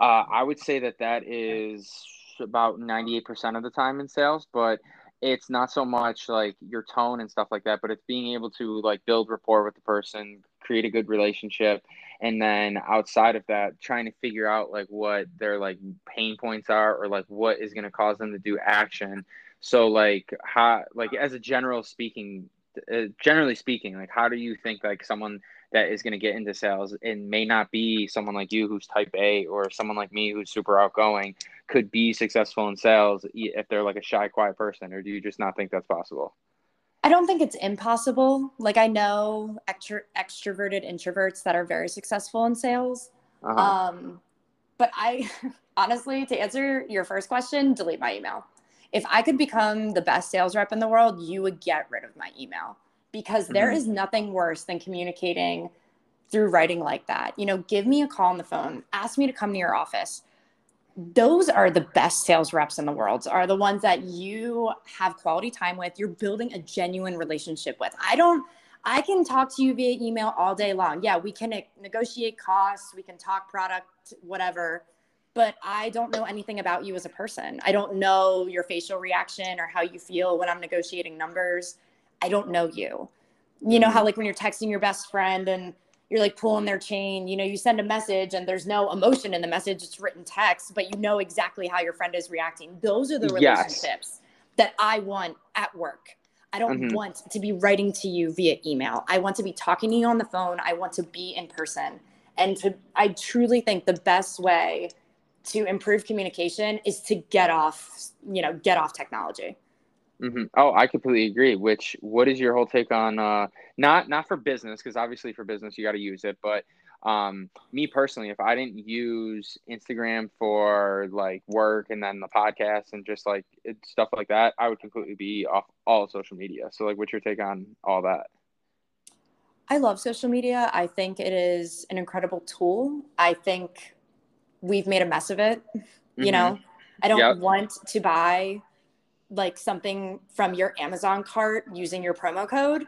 uh, I would say that that is about 98% of the time in sales, but it's not so much like your tone and stuff like that, but it's being able to like build rapport with the person, create a good relationship, and then outside of that, trying to figure out like what their like pain points are or like what is going to cause them to do action so like how like as a general speaking uh, generally speaking like how do you think like someone that is going to get into sales and may not be someone like you who's type A or someone like me who's super outgoing could be successful in sales if they're like a shy, quiet person? Or do you just not think that's possible? I don't think it's impossible. Like I know extro- extroverted introverts that are very successful in sales. Uh-huh. Um, but I *laughs* honestly, to answer your first question, delete my email. If I could become the best sales rep in the world, you would get rid of my email because there mm-hmm. is nothing worse than communicating through writing like that. You know, give me a call on the phone, ask me to come to your office. Those are the best sales reps in the world, are the ones that you have quality time with, you're building a genuine relationship with. I don't, I can talk to you via email all day long. Yeah, we can negotiate costs, we can talk product, whatever, but I don't know anything about you as a person. I don't know your facial reaction or how you feel when I'm negotiating numbers. I don't know you. You know how like when you're texting your best friend and you're like pulling their chain, you know, you send a message and there's no emotion in the message, it's written text, but you know exactly how your friend is reacting. Those are the relationships yes. that I want at work. I don't mm-hmm. want to be writing to you via email. I want to be talking to you on the phone. I want to be in person. And to I truly think the best way to improve communication is to get off, you know, get off technology. Mm-hmm. Oh, I completely agree. Which, what is your whole take on uh, not not for business because obviously for business you got to use it, but um, me personally, if I didn't use Instagram for like work and then the podcast and just like it, stuff like that, I would completely be off all social media. So, like, what's your take on all that? I love social media. I think it is an incredible tool. I think we've made a mess of it. Mm-hmm. You know, I don't yep. want to buy like something from your Amazon cart using your promo code.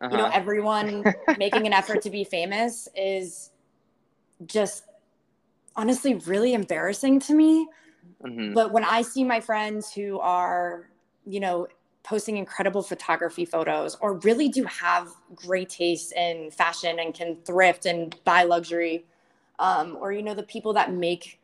Uh-huh. You know, uh-huh. everyone *laughs* making an effort to be famous is just honestly really embarrassing to me. Mm-hmm. But when I see my friends who are, you know, posting incredible photography photos or really do have great taste in fashion and can thrift and buy luxury, um, or, you know, the people that make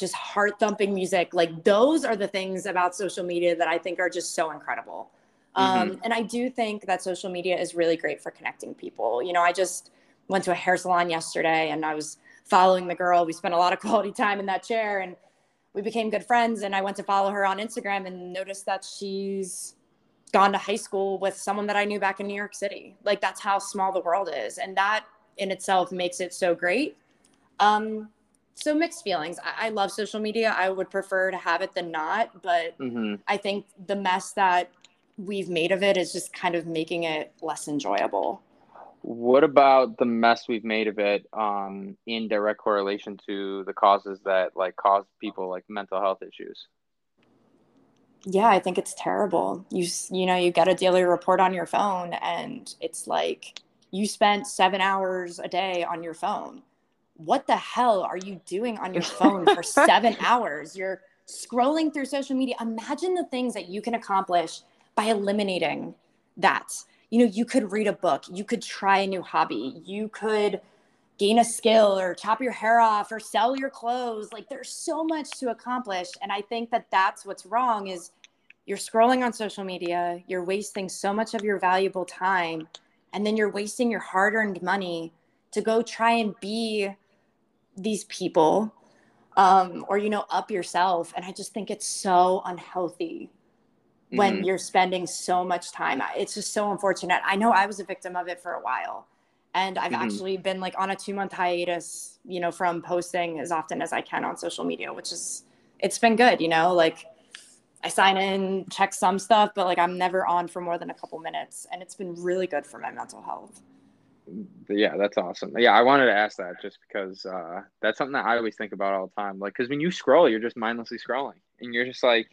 just heart thumping music. Like those are the things about social media that I think are just so incredible. Um, mm-hmm. And I do think that social media is really great for connecting people. You know, I just went to a hair salon yesterday and I was following the girl. We spent a lot of *laughs* quality time in that chair and we became good friends. And I went to follow her on Instagram and noticed that she's gone to high school with someone that I knew back in New York City. Like that's how small the world is. And that in itself makes it so great. Um, so mixed feelings. I, I, love social media. I would prefer to have it than not, but mm-hmm. I think the mess that we've made of it is just kind of making it less enjoyable. What about the mess we've made of it um, in direct correlation to the causes that like cause people like mental health issues? Yeah, I think it's terrible. You you know, you get a daily report on your phone and it's like you spent 7 hours a day on your phone what the hell are you doing on your *laughs* phone for seven hours? You're scrolling through social media. Imagine the things that you can accomplish by eliminating that. You know, you could read a book, you could try a new hobby, you could gain a skill or chop your hair off or sell your clothes. Like there's so much to accomplish. And I think that that's what's wrong is you're scrolling on social media, you're wasting so much of your valuable time, and then you're wasting your hard earned money to go try and be these people um, or you know up yourself. And i just think it's so unhealthy when mm-hmm. you're spending so much time. It's just so unfortunate. I know i was a victim of it for a while. And i've mm-hmm. actually been like on a two month hiatus you know from posting as often as i can on social media which is it's been good you know? Like i sign in check some stuff but like i'm never on for more than a couple minutes. And it's been really good for my mental health yeah, that's awesome. Yeah, I wanted to ask that just because uh, that's something that I always think about all the time. Like, because when you scroll, you're just mindlessly scrolling, and you're just like,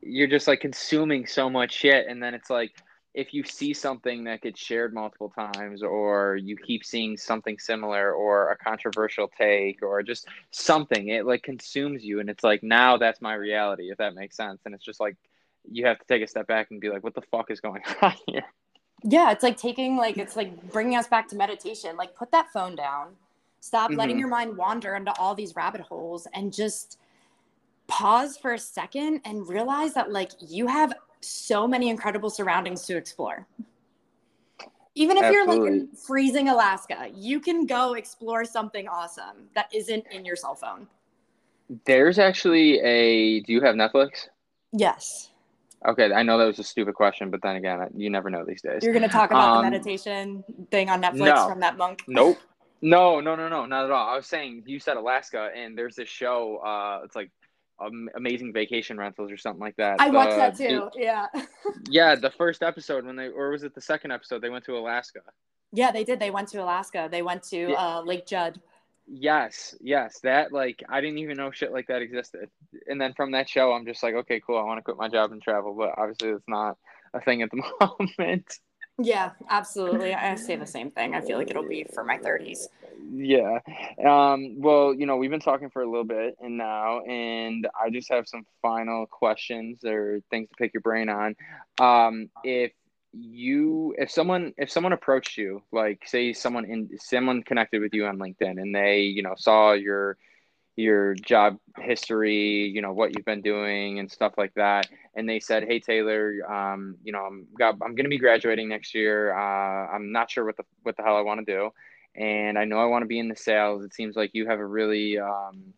you're just like consuming so much shit, and then it's like, if you see something that gets shared multiple times, or you keep seeing something similar, or a controversial take, or just something, it like consumes you, and it's like now that's my reality, if that makes sense. And it's just like you have to take a step back and be like, what the fuck is going *laughs* on here? Yeah it's like taking like it's like bringing us back to meditation like put that phone down stop mm-hmm. letting your mind wander into all these rabbit holes and just pause for a second and realize that like you have so many incredible surroundings to explore Even if Absolutely. you're like in freezing Alaska, you can go explore something awesome that isn't in your cell phone. There's actually a. Do you have Netflix? Yes. Okay, I know that was a stupid question, but then again, you never know these days. You're going to talk about Um, the meditation thing on Netflix no. from that monk. Nope. No, no, no, no, not at all. I was saying you said Alaska, and there's this show. Uh, it's like um, Amazing Vacation Rentals or something like that. I watched that too. Yeah. *laughs* yeah, the first episode when they, or was it the second episode? They went to Alaska. yeah, they did. They went to Alaska. They went to Yeah. uh, Lake Judd. Yes, yes, that like I didn't even know shit like that existed. And then from that show, I'm just like, okay, cool. I want to quit my job and travel, but obviously it's not a thing at the *laughs* moment. Yeah, absolutely. I say the same thing. I feel like it'll be for my 30s. Yeah. Um, well, you know, we've been talking for a little bit and now, and I just have some final questions or things to pick your brain on. Um, if you, if someone, if someone approached you, like say someone in, someone connected with you on LinkedIn and they, you know, saw your, your job history, you know, what you've been doing and stuff like that. And they said, Hey Taylor, um, you know, I'm got, I'm going to be graduating next year. Uh, I'm not sure what the, what the hell I want to do. And I know I want to be in the sales. It seems like you have a really, um,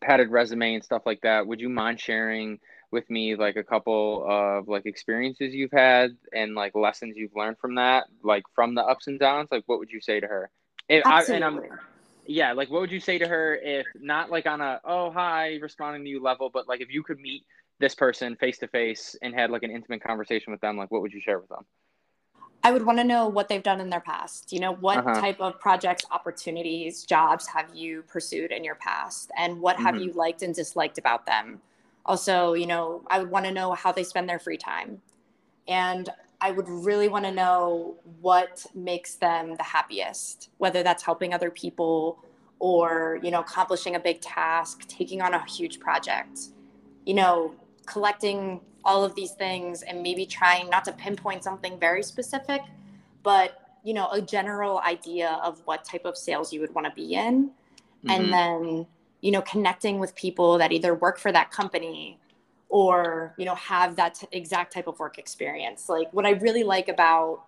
padded resume and stuff like that. Would you mind sharing with me like a couple of like experiences you've had and like lessons you've learned from that, like from the ups and downs? Like, what would you say to her? If I, and I'm, Absolutely. yeah, like what would you say to her if not like on a oh hi responding to you level, but like if you could meet this person face to face and had like an intimate conversation with them, like what would you share with them? I would want to know what they've done in their past. You know, what Uh-huh. type of projects, opportunities, jobs have you pursued in your past? And what have Mhm. you liked and disliked about them? Also, you know, I would want to know how they spend their free time. And I would really want to know what makes them the happiest, whether that's helping other people or, you know, accomplishing a big task, taking on a huge project. You know, collecting all of these things and maybe trying not to pinpoint something very specific, but you know, a general idea of what type of sales you would want to be in. Mhm. And then, you know, connecting with people that either work for that company or, you know, have that t- exact type of work experience. Like what I really like about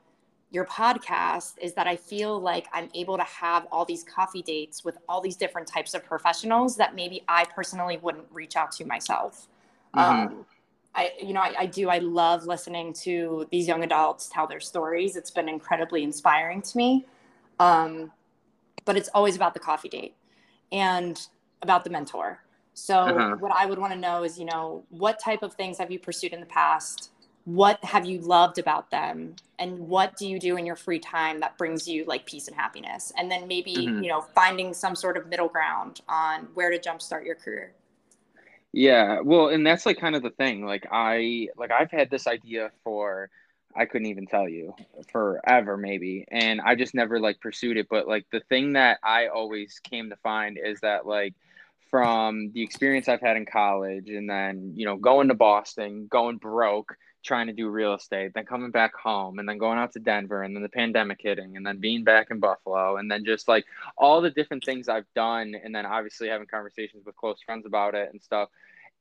your podcast is that I feel like I'm able to have all these coffee dates with all these different types of professionals that maybe I personally wouldn't reach out to myself. Mhm. Um, I, you know, I, I do. I love listening to these young adults tell their stories. It's been incredibly inspiring to me. Um, but it's always about the coffee date and about the mentor. So Uh-huh. what I would want to know is, you know, what type of things have you pursued in the past? What have you loved about them? And what do you do in your free time that brings you like peace and happiness? And then maybe, Mhm. you know, finding some sort of middle ground on where to jumpstart your career. Yeah, well, and that's like kind of the thing. Like I like I've had this idea for I couldn't even tell you forever maybe, and I just never like pursued it, but like the thing that I always came to find is that like from the experience I've had in college and then, you know, going to Boston, going broke, trying to do real estate, then coming back home and then going out to Denver and then the pandemic hitting and then being back in Buffalo and then just like all the different things I've done and then obviously having conversations with close friends about it and stuff.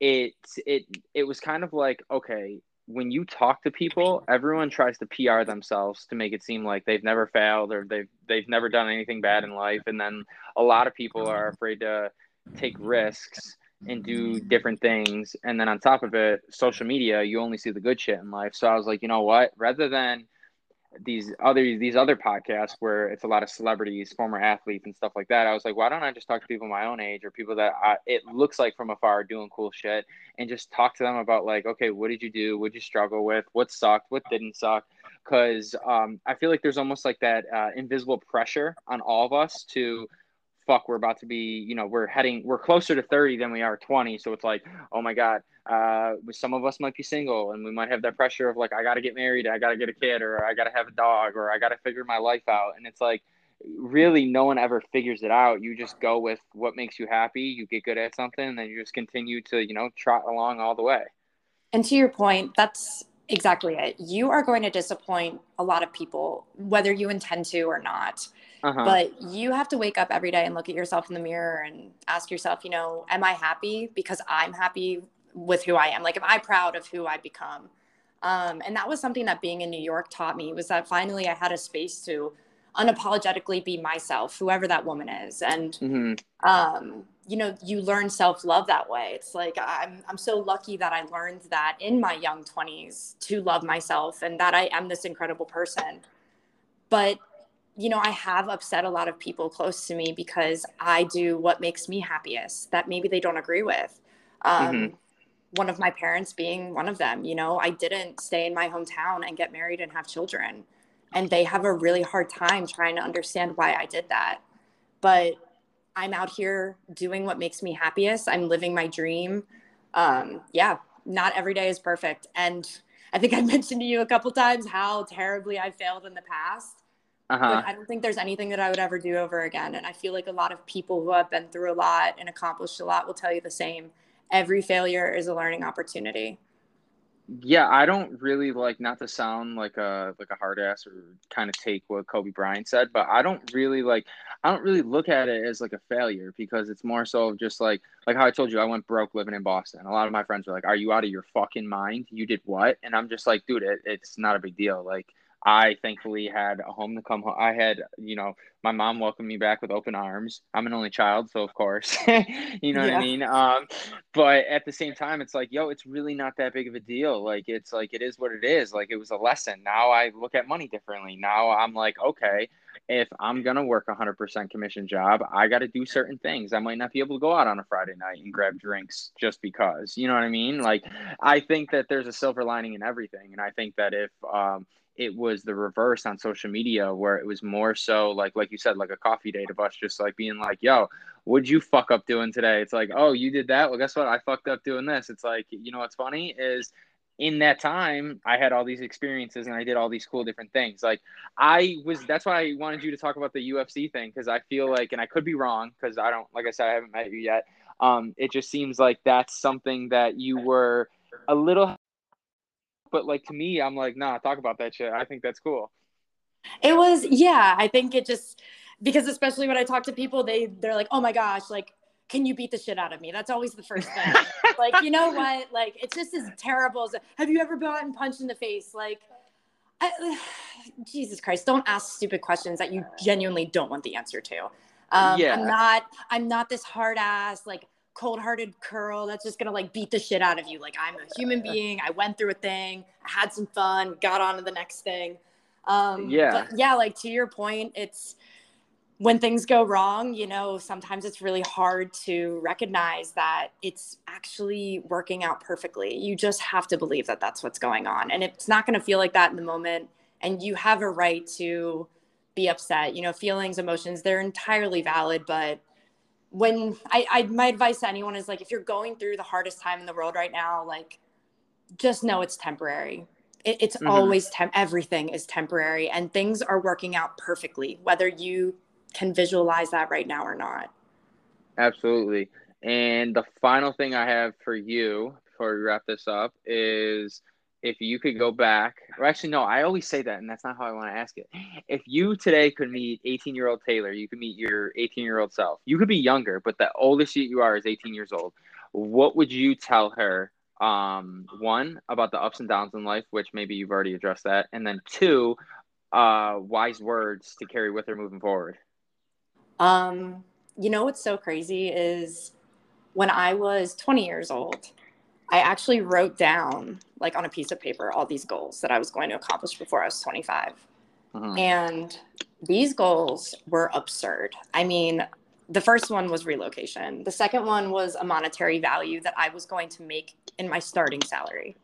It it it was kind of like, okay, when you talk to people, everyone tries to PR themselves to make it seem like they've never failed or they've they've never done anything bad in life and then a lot of people are afraid to take risks and do different things. And then on top of it social media you only see the good shit in life. So i was like you know what? Rather than these other these other podcasts where it's a lot of celebrities former athletes and stuff like that i was like why don't i just talk to people my own age or people that I, it looks like from afar doing cool shit and just talk to them about like okay what did you do? What did you struggle with? What sucked? What didn't suck? Because um, i feel like there's almost like that uh, invisible pressure on all of us to fuck we're about to be you know we're heading we're closer to 30 than we are 20 so it's like oh my god uh some of us might be single and we might have that pressure of like i gotta get married i gotta get a kid or i gotta have a dog or i gotta figure my life out. And it's like really no one ever figures it out. You just go with what makes you happy you get good at something and then you just continue to you know trot along all the way. And to your point, that's exactly it. You are going to disappoint a lot of people, whether you intend to or not. uh-huh. But you have to wake up every day and look at yourself in the mirror and ask yourself, you know, am I happy because I'm happy with who I am? Like, am I proud of who I become? Um, and that was something that being in New York taught me was that finally I had a space to unapologetically be myself, whoever that woman is. And, mm-hmm. um, you know, you learn self love that way. It's like I'm, I'm so lucky that I learned that in my young 20s to love myself and that I am this incredible person. But, you know, I have upset a lot of people close to me because I do what makes me happiest that maybe they don't agree with. Um, mm-hmm. One of my parents being one of them, you know, I didn't stay in my hometown and get married and have children and they have a really hard time trying to understand why I did that. But I'm out here doing what makes me happiest. I'm living my dream. Um, yeah, not every day is perfect. And I think I *laughs* mentioned to you a couple times how terribly I failed in the past. Uh-huh. But I don't think there's anything that I would ever do over again. And I feel like a lot of people who have been through a lot and accomplished a lot will tell you the same. Every failure is a learning opportunity yeah, I don't really like not to sound like a like a hard ass or kind of take what Kobe Bryant said, but I don't really like I don't really look at it as like a failure because it's more so just like like how I told you I went broke living in Boston. A lot of my friends were like, "Are you out of your fucking mind? You did what?" And I'm just like, "Dude, it, it's not a big deal." Like I thankfully had a home to come home. I had, you know, my mom welcomed me back with open arms. I'm an only child, so of course, *laughs* you know yeah. what I mean. Um, but at the same time, it's like, yo, it's really not that big of a deal. Like, it's like it is what it is. Like, it was a lesson. Now I look at money differently. Now I'm like, okay, if I'm gonna work a hundred percent commission job, I got to do certain things. I might not be able to go out on a Friday night and grab drinks just because. You know what I mean? Like, I think that there's a silver lining in everything, and I think that if um, it was the reverse on social media where it was more so like like you said like a coffee date of us just like being like yo what'd you fuck up doing today? It's like oh you did that? Well guess what? I fucked up doing this. It's like you know what's funny is in that time i had all these experiences and i did all these cool different things. Like i was that's why i wanted you to talk about the ufc thing because i feel like and i could be wrong because i don't like i said i haven't met you yet um it just seems like that's something that you were a little but like to me, I'm like, nah, talk about that shit. I think that's cool. It was, yeah. I think it just because especially when I talk to people, they they're like, oh my gosh, like, can you beat the shit out of me? That's always the first thing. *laughs* like, you know what? Like, it's just as terrible as have you ever gotten punched in the face? Like, I, *sighs* Jesus Christ, don't ask stupid questions that you genuinely don't want the answer to. Um, yeah. I'm not. I'm not this hard ass like cold-hearted curl that's just gonna like beat the shit out of you. Like i'm a human *laughs* being. I went through a thing. I had some fun got on to the next thing. Um yeah. yeah like to your point it's when things go wrong you know sometimes it's really hard to recognize that it's actually working out perfectly. You just have to believe that that's what's going on. And it's not going to feel like that in the moment. And you have a right to be upset. You know feelings emotions they're entirely valid but when I, I my advice to anyone is like if you're going through the hardest time in the world right now like just know it's temporary. It, it's mm-hmm. always temp everything is temporary and things are working out perfectly whether you can visualize that right now or not. Absolutely. And the final thing i have for you before we wrap this up is if you could go back, or actually, no, I always say that, and that's not how I want to ask it. If you today could meet 18 year old Taylor, you could meet your 18 year old self. You could be younger, but the oldest you are is 18 years old. What would you tell her? Um, one, about the ups and downs in life, which maybe you've already addressed that. And then two, uh, wise words to carry with her moving forward. Um, you know what's so crazy is when I was 20 years old, I actually wrote down, like on a piece of paper, all these goals that I was going to accomplish before I was 25. Uh-huh. And these goals were absurd. I mean, the first one was relocation. The second one was a monetary value that I was going to make in my starting salary.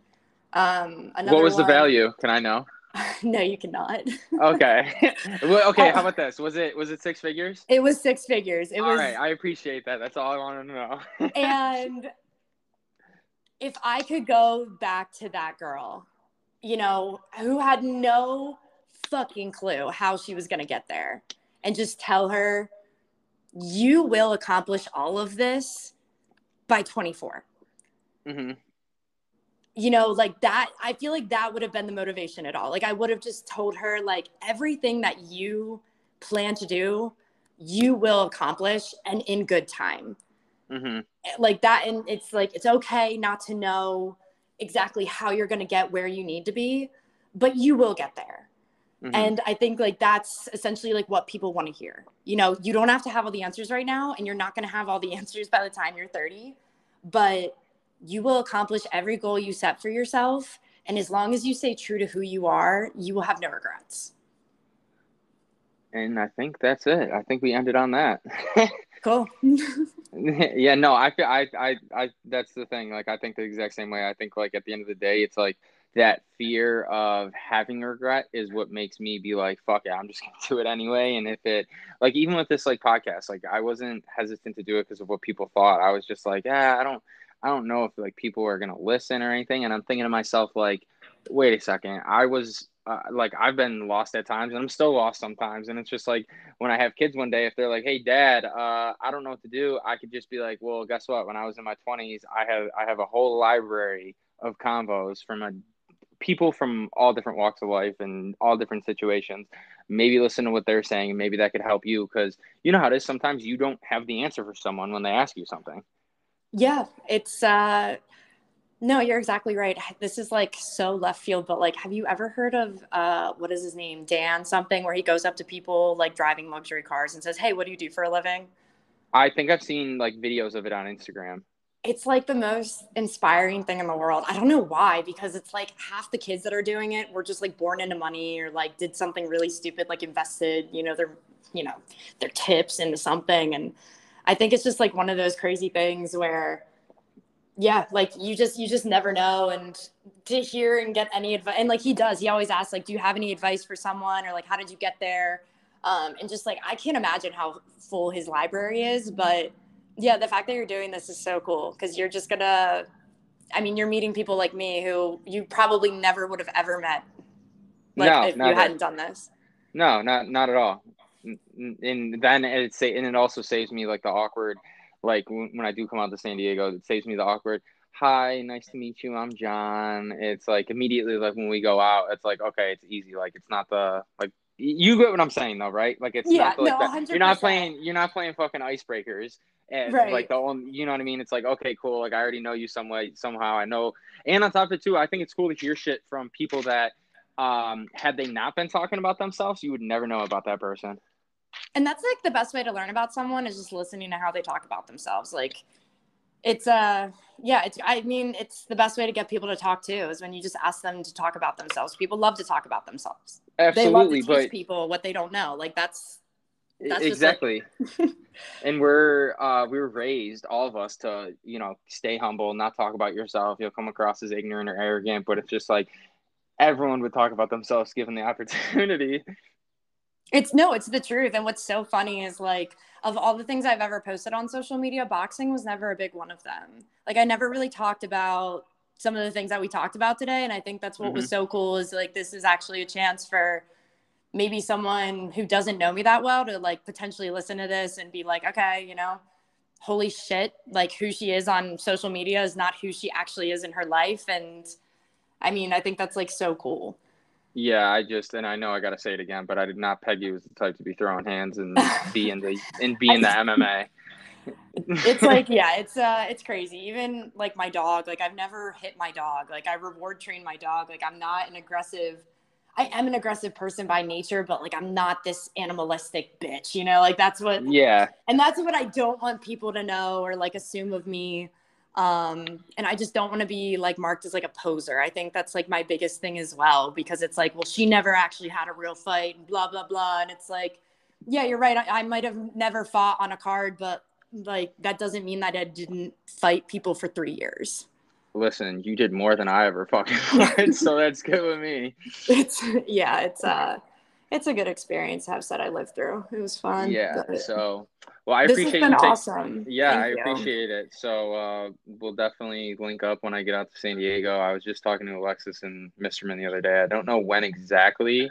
Um, what was one, the value? Can I know? *laughs* no, you cannot. *laughs* okay. *laughs* well, okay. How about this? Was it was it six figures? It was six figures. It all was. right. I appreciate that. That's all I want to know. and if I could go back to that girl, you know, who had no fucking clue how she was going to get there and just tell her, you will accomplish all of this by 24. Mm-hmm. You know, like that, I feel like that would have been the motivation at all. Like, I would have just told her, like, everything that you plan to do, you will accomplish and in good time. Mm-hmm. Like that, and it's like it's okay not to know exactly how you're going to get where you need to be, but you will get there. Mm-hmm. And I think like that's essentially like what people want to hear. You know, you don't have to have all the answers right now, and you're not going to have all the *laughs* answers by the time you're 30, but you will accomplish every goal you set for yourself. And as long as you stay true to who you are, you will have no regrets. And I think that's it. I think we ended on that. *laughs* cool. *laughs* yeah, no, I feel I, I, I, that's the thing. Like, I think the exact same way. I think, like, at the end of the day, it's like that fear of having regret is what makes me be like, fuck it, I'm just gonna do it anyway. And if it, like, even with this, like, podcast, like, I wasn't hesitant to do it because of what people thought. I was just like, yeah, I don't, I don't know if like people are gonna listen or anything. And I'm thinking to myself, like, wait a second, I was uh, like I've been lost at times and I'm still lost sometimes. And it's just like when I have kids one day, if they're like, "Hey, Dad, uh, I don't know what to do," I could just be like, "Well, guess what? When I was in my 20s, I have I have a whole library of convos from a, people from all different walks of life and all different situations. Maybe listen to what they're saying, maybe that could help you because you know how it is. Sometimes you don't have the answer for someone when they ask you something. Yeah, it's uh no, you're exactly right. This is like so left field, but like, have you ever heard of uh, what is his name, Dan something, where he goes up to people like driving luxury cars and says, "Hey, what do you do for a living?" I think I've seen like videos of it on Instagram. It's like the most inspiring thing in the world. I don't know why, because it's like half the kids that are doing it were just like born into money or like did something really stupid, like invested, you know, their, you know, their tips into something. And I think it's just like one of those crazy things where yeah like you just you just never know and to hear and get any advice and like he does he always asks like do you have any advice for someone? or like how did you get there? Um, and just like i can't imagine how full his library is but yeah the fact that you're doing this is so cool because you're just gonna i mean you're meeting people like me who you probably never would have ever met like no, if you hadn't done this. No not not at all. And then it say and it also saves me like the awkward like when I do come out to San Diego, it saves me the awkward. Hi, nice to meet you. I'm John. It's like immediately like when we go out, it's like okay, it's easy. Like it's not the like you get what I'm saying though, right? Like it's yeah, not like no, that. You're not playing. You're not playing fucking icebreakers. And right. like the only, you know what I mean? It's like okay, cool. Like I already know you some way somehow. I know. And on top of it too, I think it's cool to hear shit from people that um had they not been talking about themselves, you would never know about that person and that's like the best way to learn about someone is just listening to how they talk about themselves. Like it's uh yeah it's i mean it's the best way to get people to talk too is when you just ask them to talk about themselves. People love to talk about themselves. Absolutely they love to teach but people what they don't know. Like that's that's exactly like... and we're uh we were raised all of us to you know stay humble not talk about yourself. You'll come across as ignorant or arrogant but it's just like everyone would talk about themselves given the *laughs* opportunity it's no, it's the truth. And what's so funny is like, of all the things I've ever posted on social media, boxing was never a big one of them. Like, I never really talked about some of the things that we talked about today. And I think that's what mm-hmm. was so cool is like, this is actually a chance for maybe someone who doesn't know me that well to like potentially listen to this and be like, okay, you know, holy shit, like who she is on social media is not who she actually is in her life. And I mean, I think that's like so cool. Yeah, I just and I know I gotta say it again, but I did not peg you as the type to be throwing hands and be in the and be in the *laughs* MMA. it's *laughs* like yeah, it's uh it's crazy. Even like my dog, like I've never hit my dog. Like I reward train my dog. Like I'm not an aggressive I am an aggressive person by nature, but like I'm not this animalistic bitch, you know? Like that's what Yeah. And that's what I don't want people to know or like assume of me um and i just don't want to be like marked as like a poser. I think that's like my biggest thing as well because it's like well she never actually had a real fight and blah blah blah and it's like yeah you're right i, I might have never fought on a card but like that doesn't mean that i didn't fight people for three years. Listen you did more than i ever fucking *laughs* *laughs* fought so that's good with me. It's yeah it's uh it's a good experience to have said I lived through. It was fun. Yeah. So, well, I appreciate you. Take, awesome. Yeah, Thank I you. appreciate it. So, uh, we'll definitely link up when I get out to San Diego. I was just talking to Alexis and Misterman the other day. I don't know when exactly,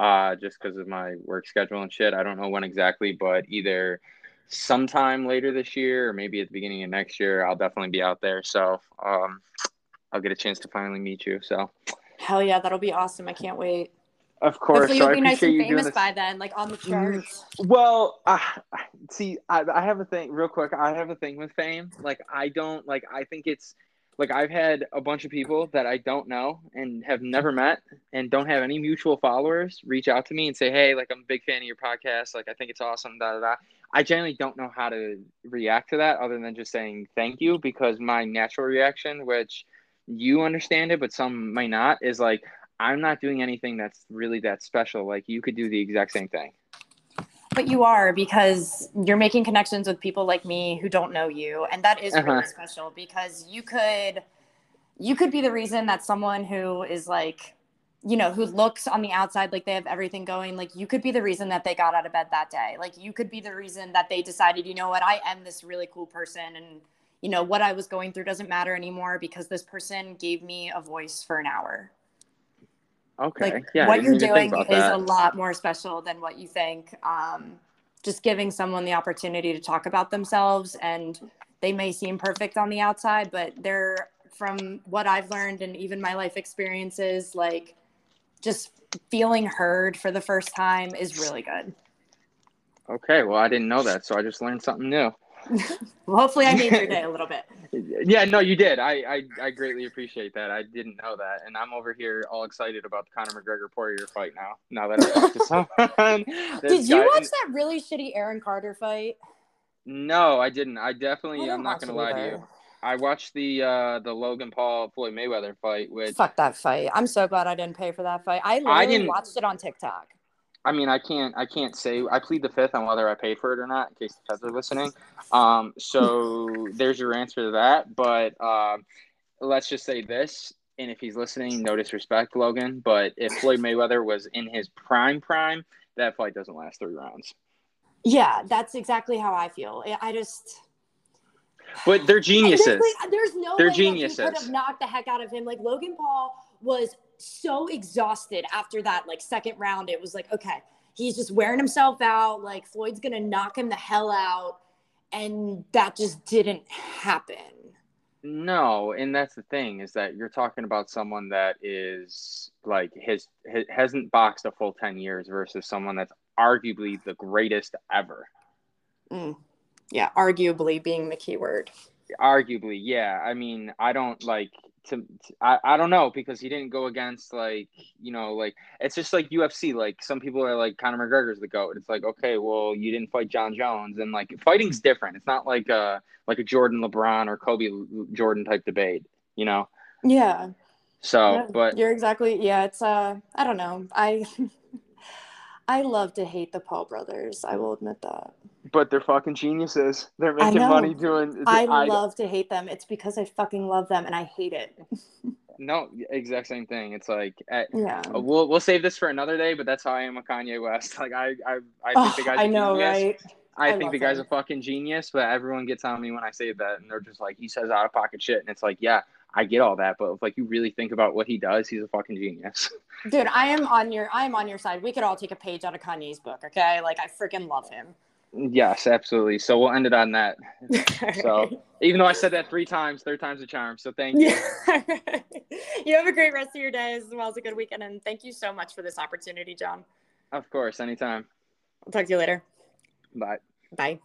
uh, just because of my work schedule and shit. I don't know when exactly, but either sometime later this year or maybe at the beginning of next year, I'll definitely be out there. So, um, I'll get a chance to finally meet you. So, hell yeah, that'll be awesome. I can't wait. Of course. Hopefully you'll so be nice and famous by then, like on the mm-hmm. charts. Well, uh, see, I, I have a thing real quick. I have a thing with fame. Like, I don't like. I think it's like I've had a bunch of people that I don't know and have never met and don't have any mutual followers reach out to me and say, "Hey, like I'm a big fan of your podcast. Like I think it's awesome." Da da da. I generally don't know how to react to that other than just saying thank you because my natural reaction, which you understand it, but some might not, is like I'm not doing anything that's really that special. Like you could do the exact same thing. But you are because you're making connections with people like me who don't know you, and that is really uh-huh. special because you could you could be the reason that someone who is like you know who looks on the outside like they have everything going like you could be the reason that they got out of bed that day like you could be the reason that they decided you know what i am this really cool person and you know what i was going through doesn't matter anymore because this person gave me a voice for an hour Okay. Like yeah, what you're doing is that. a lot more special than what you think. Um, just giving someone the opportunity to talk about themselves and they may seem perfect on the outside, but they're from what I've learned and even my life experiences, like just feeling heard for the first time is really good. Okay, well, I didn't know that, so I just learned something new. *laughs* well, hopefully, I made your day a little bit. *laughs* yeah, no, you did. I, I I greatly appreciate that. I didn't know that, and I'm over here all excited about the Conor McGregor Poirier fight now. Now that I talked to someone. *laughs* did you watch that really shitty Aaron Carter fight? No, I didn't. I definitely. I'm not gonna lie either. to you. I watched the uh the Logan Paul Floyd Mayweather fight. Which fuck that fight. I'm so glad I didn't pay for that fight. I literally I didn't, watched it on TikTok. I mean, I can't, I can't say. I plead the fifth on whether I paid for it or not, in case the feds are listening. Um, so *laughs* there's your answer to that. But um, let's just say this, and if he's listening, no disrespect, Logan. But if Floyd Mayweather was in his prime, prime, that fight doesn't last three rounds. Yeah, that's exactly how I feel. I just. But they're *sighs* geniuses. There's, like, there's no they're way geniuses. could have knocked the heck out of him. Like Logan Paul was so exhausted after that like second round. It was like, okay, he's just wearing himself out. Like Floyd's gonna knock him the hell out. And that just didn't happen. No, and that's the thing is that you're talking about someone that is like his, his hasn't boxed a full 10 years versus someone that's arguably the greatest ever. Mm. Yeah, arguably being the key word. Arguably, yeah. I mean, I don't like to, to, I, I don't know because he didn't go against like you know like it's just like UFC like some people are like Conor McGregor's the goat. It's like okay well you didn't fight Jon Jones and like fighting's different. It's not like a like a Jordan LeBron or Kobe Jordan type debate you know? Yeah. So yeah, but you're exactly yeah it's uh I don't know. I *laughs* I love to hate the Paul brothers I will admit that but they're fucking geniuses. They're making money doing. I, I love to hate them. It's because I fucking love them and I hate it. *laughs* no, exact same thing. It's like, at, eh, yeah, uh, we'll we'll save this for another day. But that's how I am with Kanye West. *laughs* Like I I I think oh, the guy's. I know, genius. right? I, I think the guy's him. a fucking genius, but everyone gets on me when I say that, and they're just like, he says out of pocket shit, and it's like, yeah, I get all that, but if like you really think about what he does, he's a fucking genius. *laughs* Dude, I am on your I am on your side. We could all take a page out of Kanye's book, okay? Like I freaking love him. Yes, absolutely. So we'll end it on that. *laughs* so even though I said that three times, third time's a charm. So thank you. *laughs* you have a great rest of your day as well as a good weekend. And thank you so much for this opportunity, John. Of course, anytime. I'll talk to you later. Bye. Bye.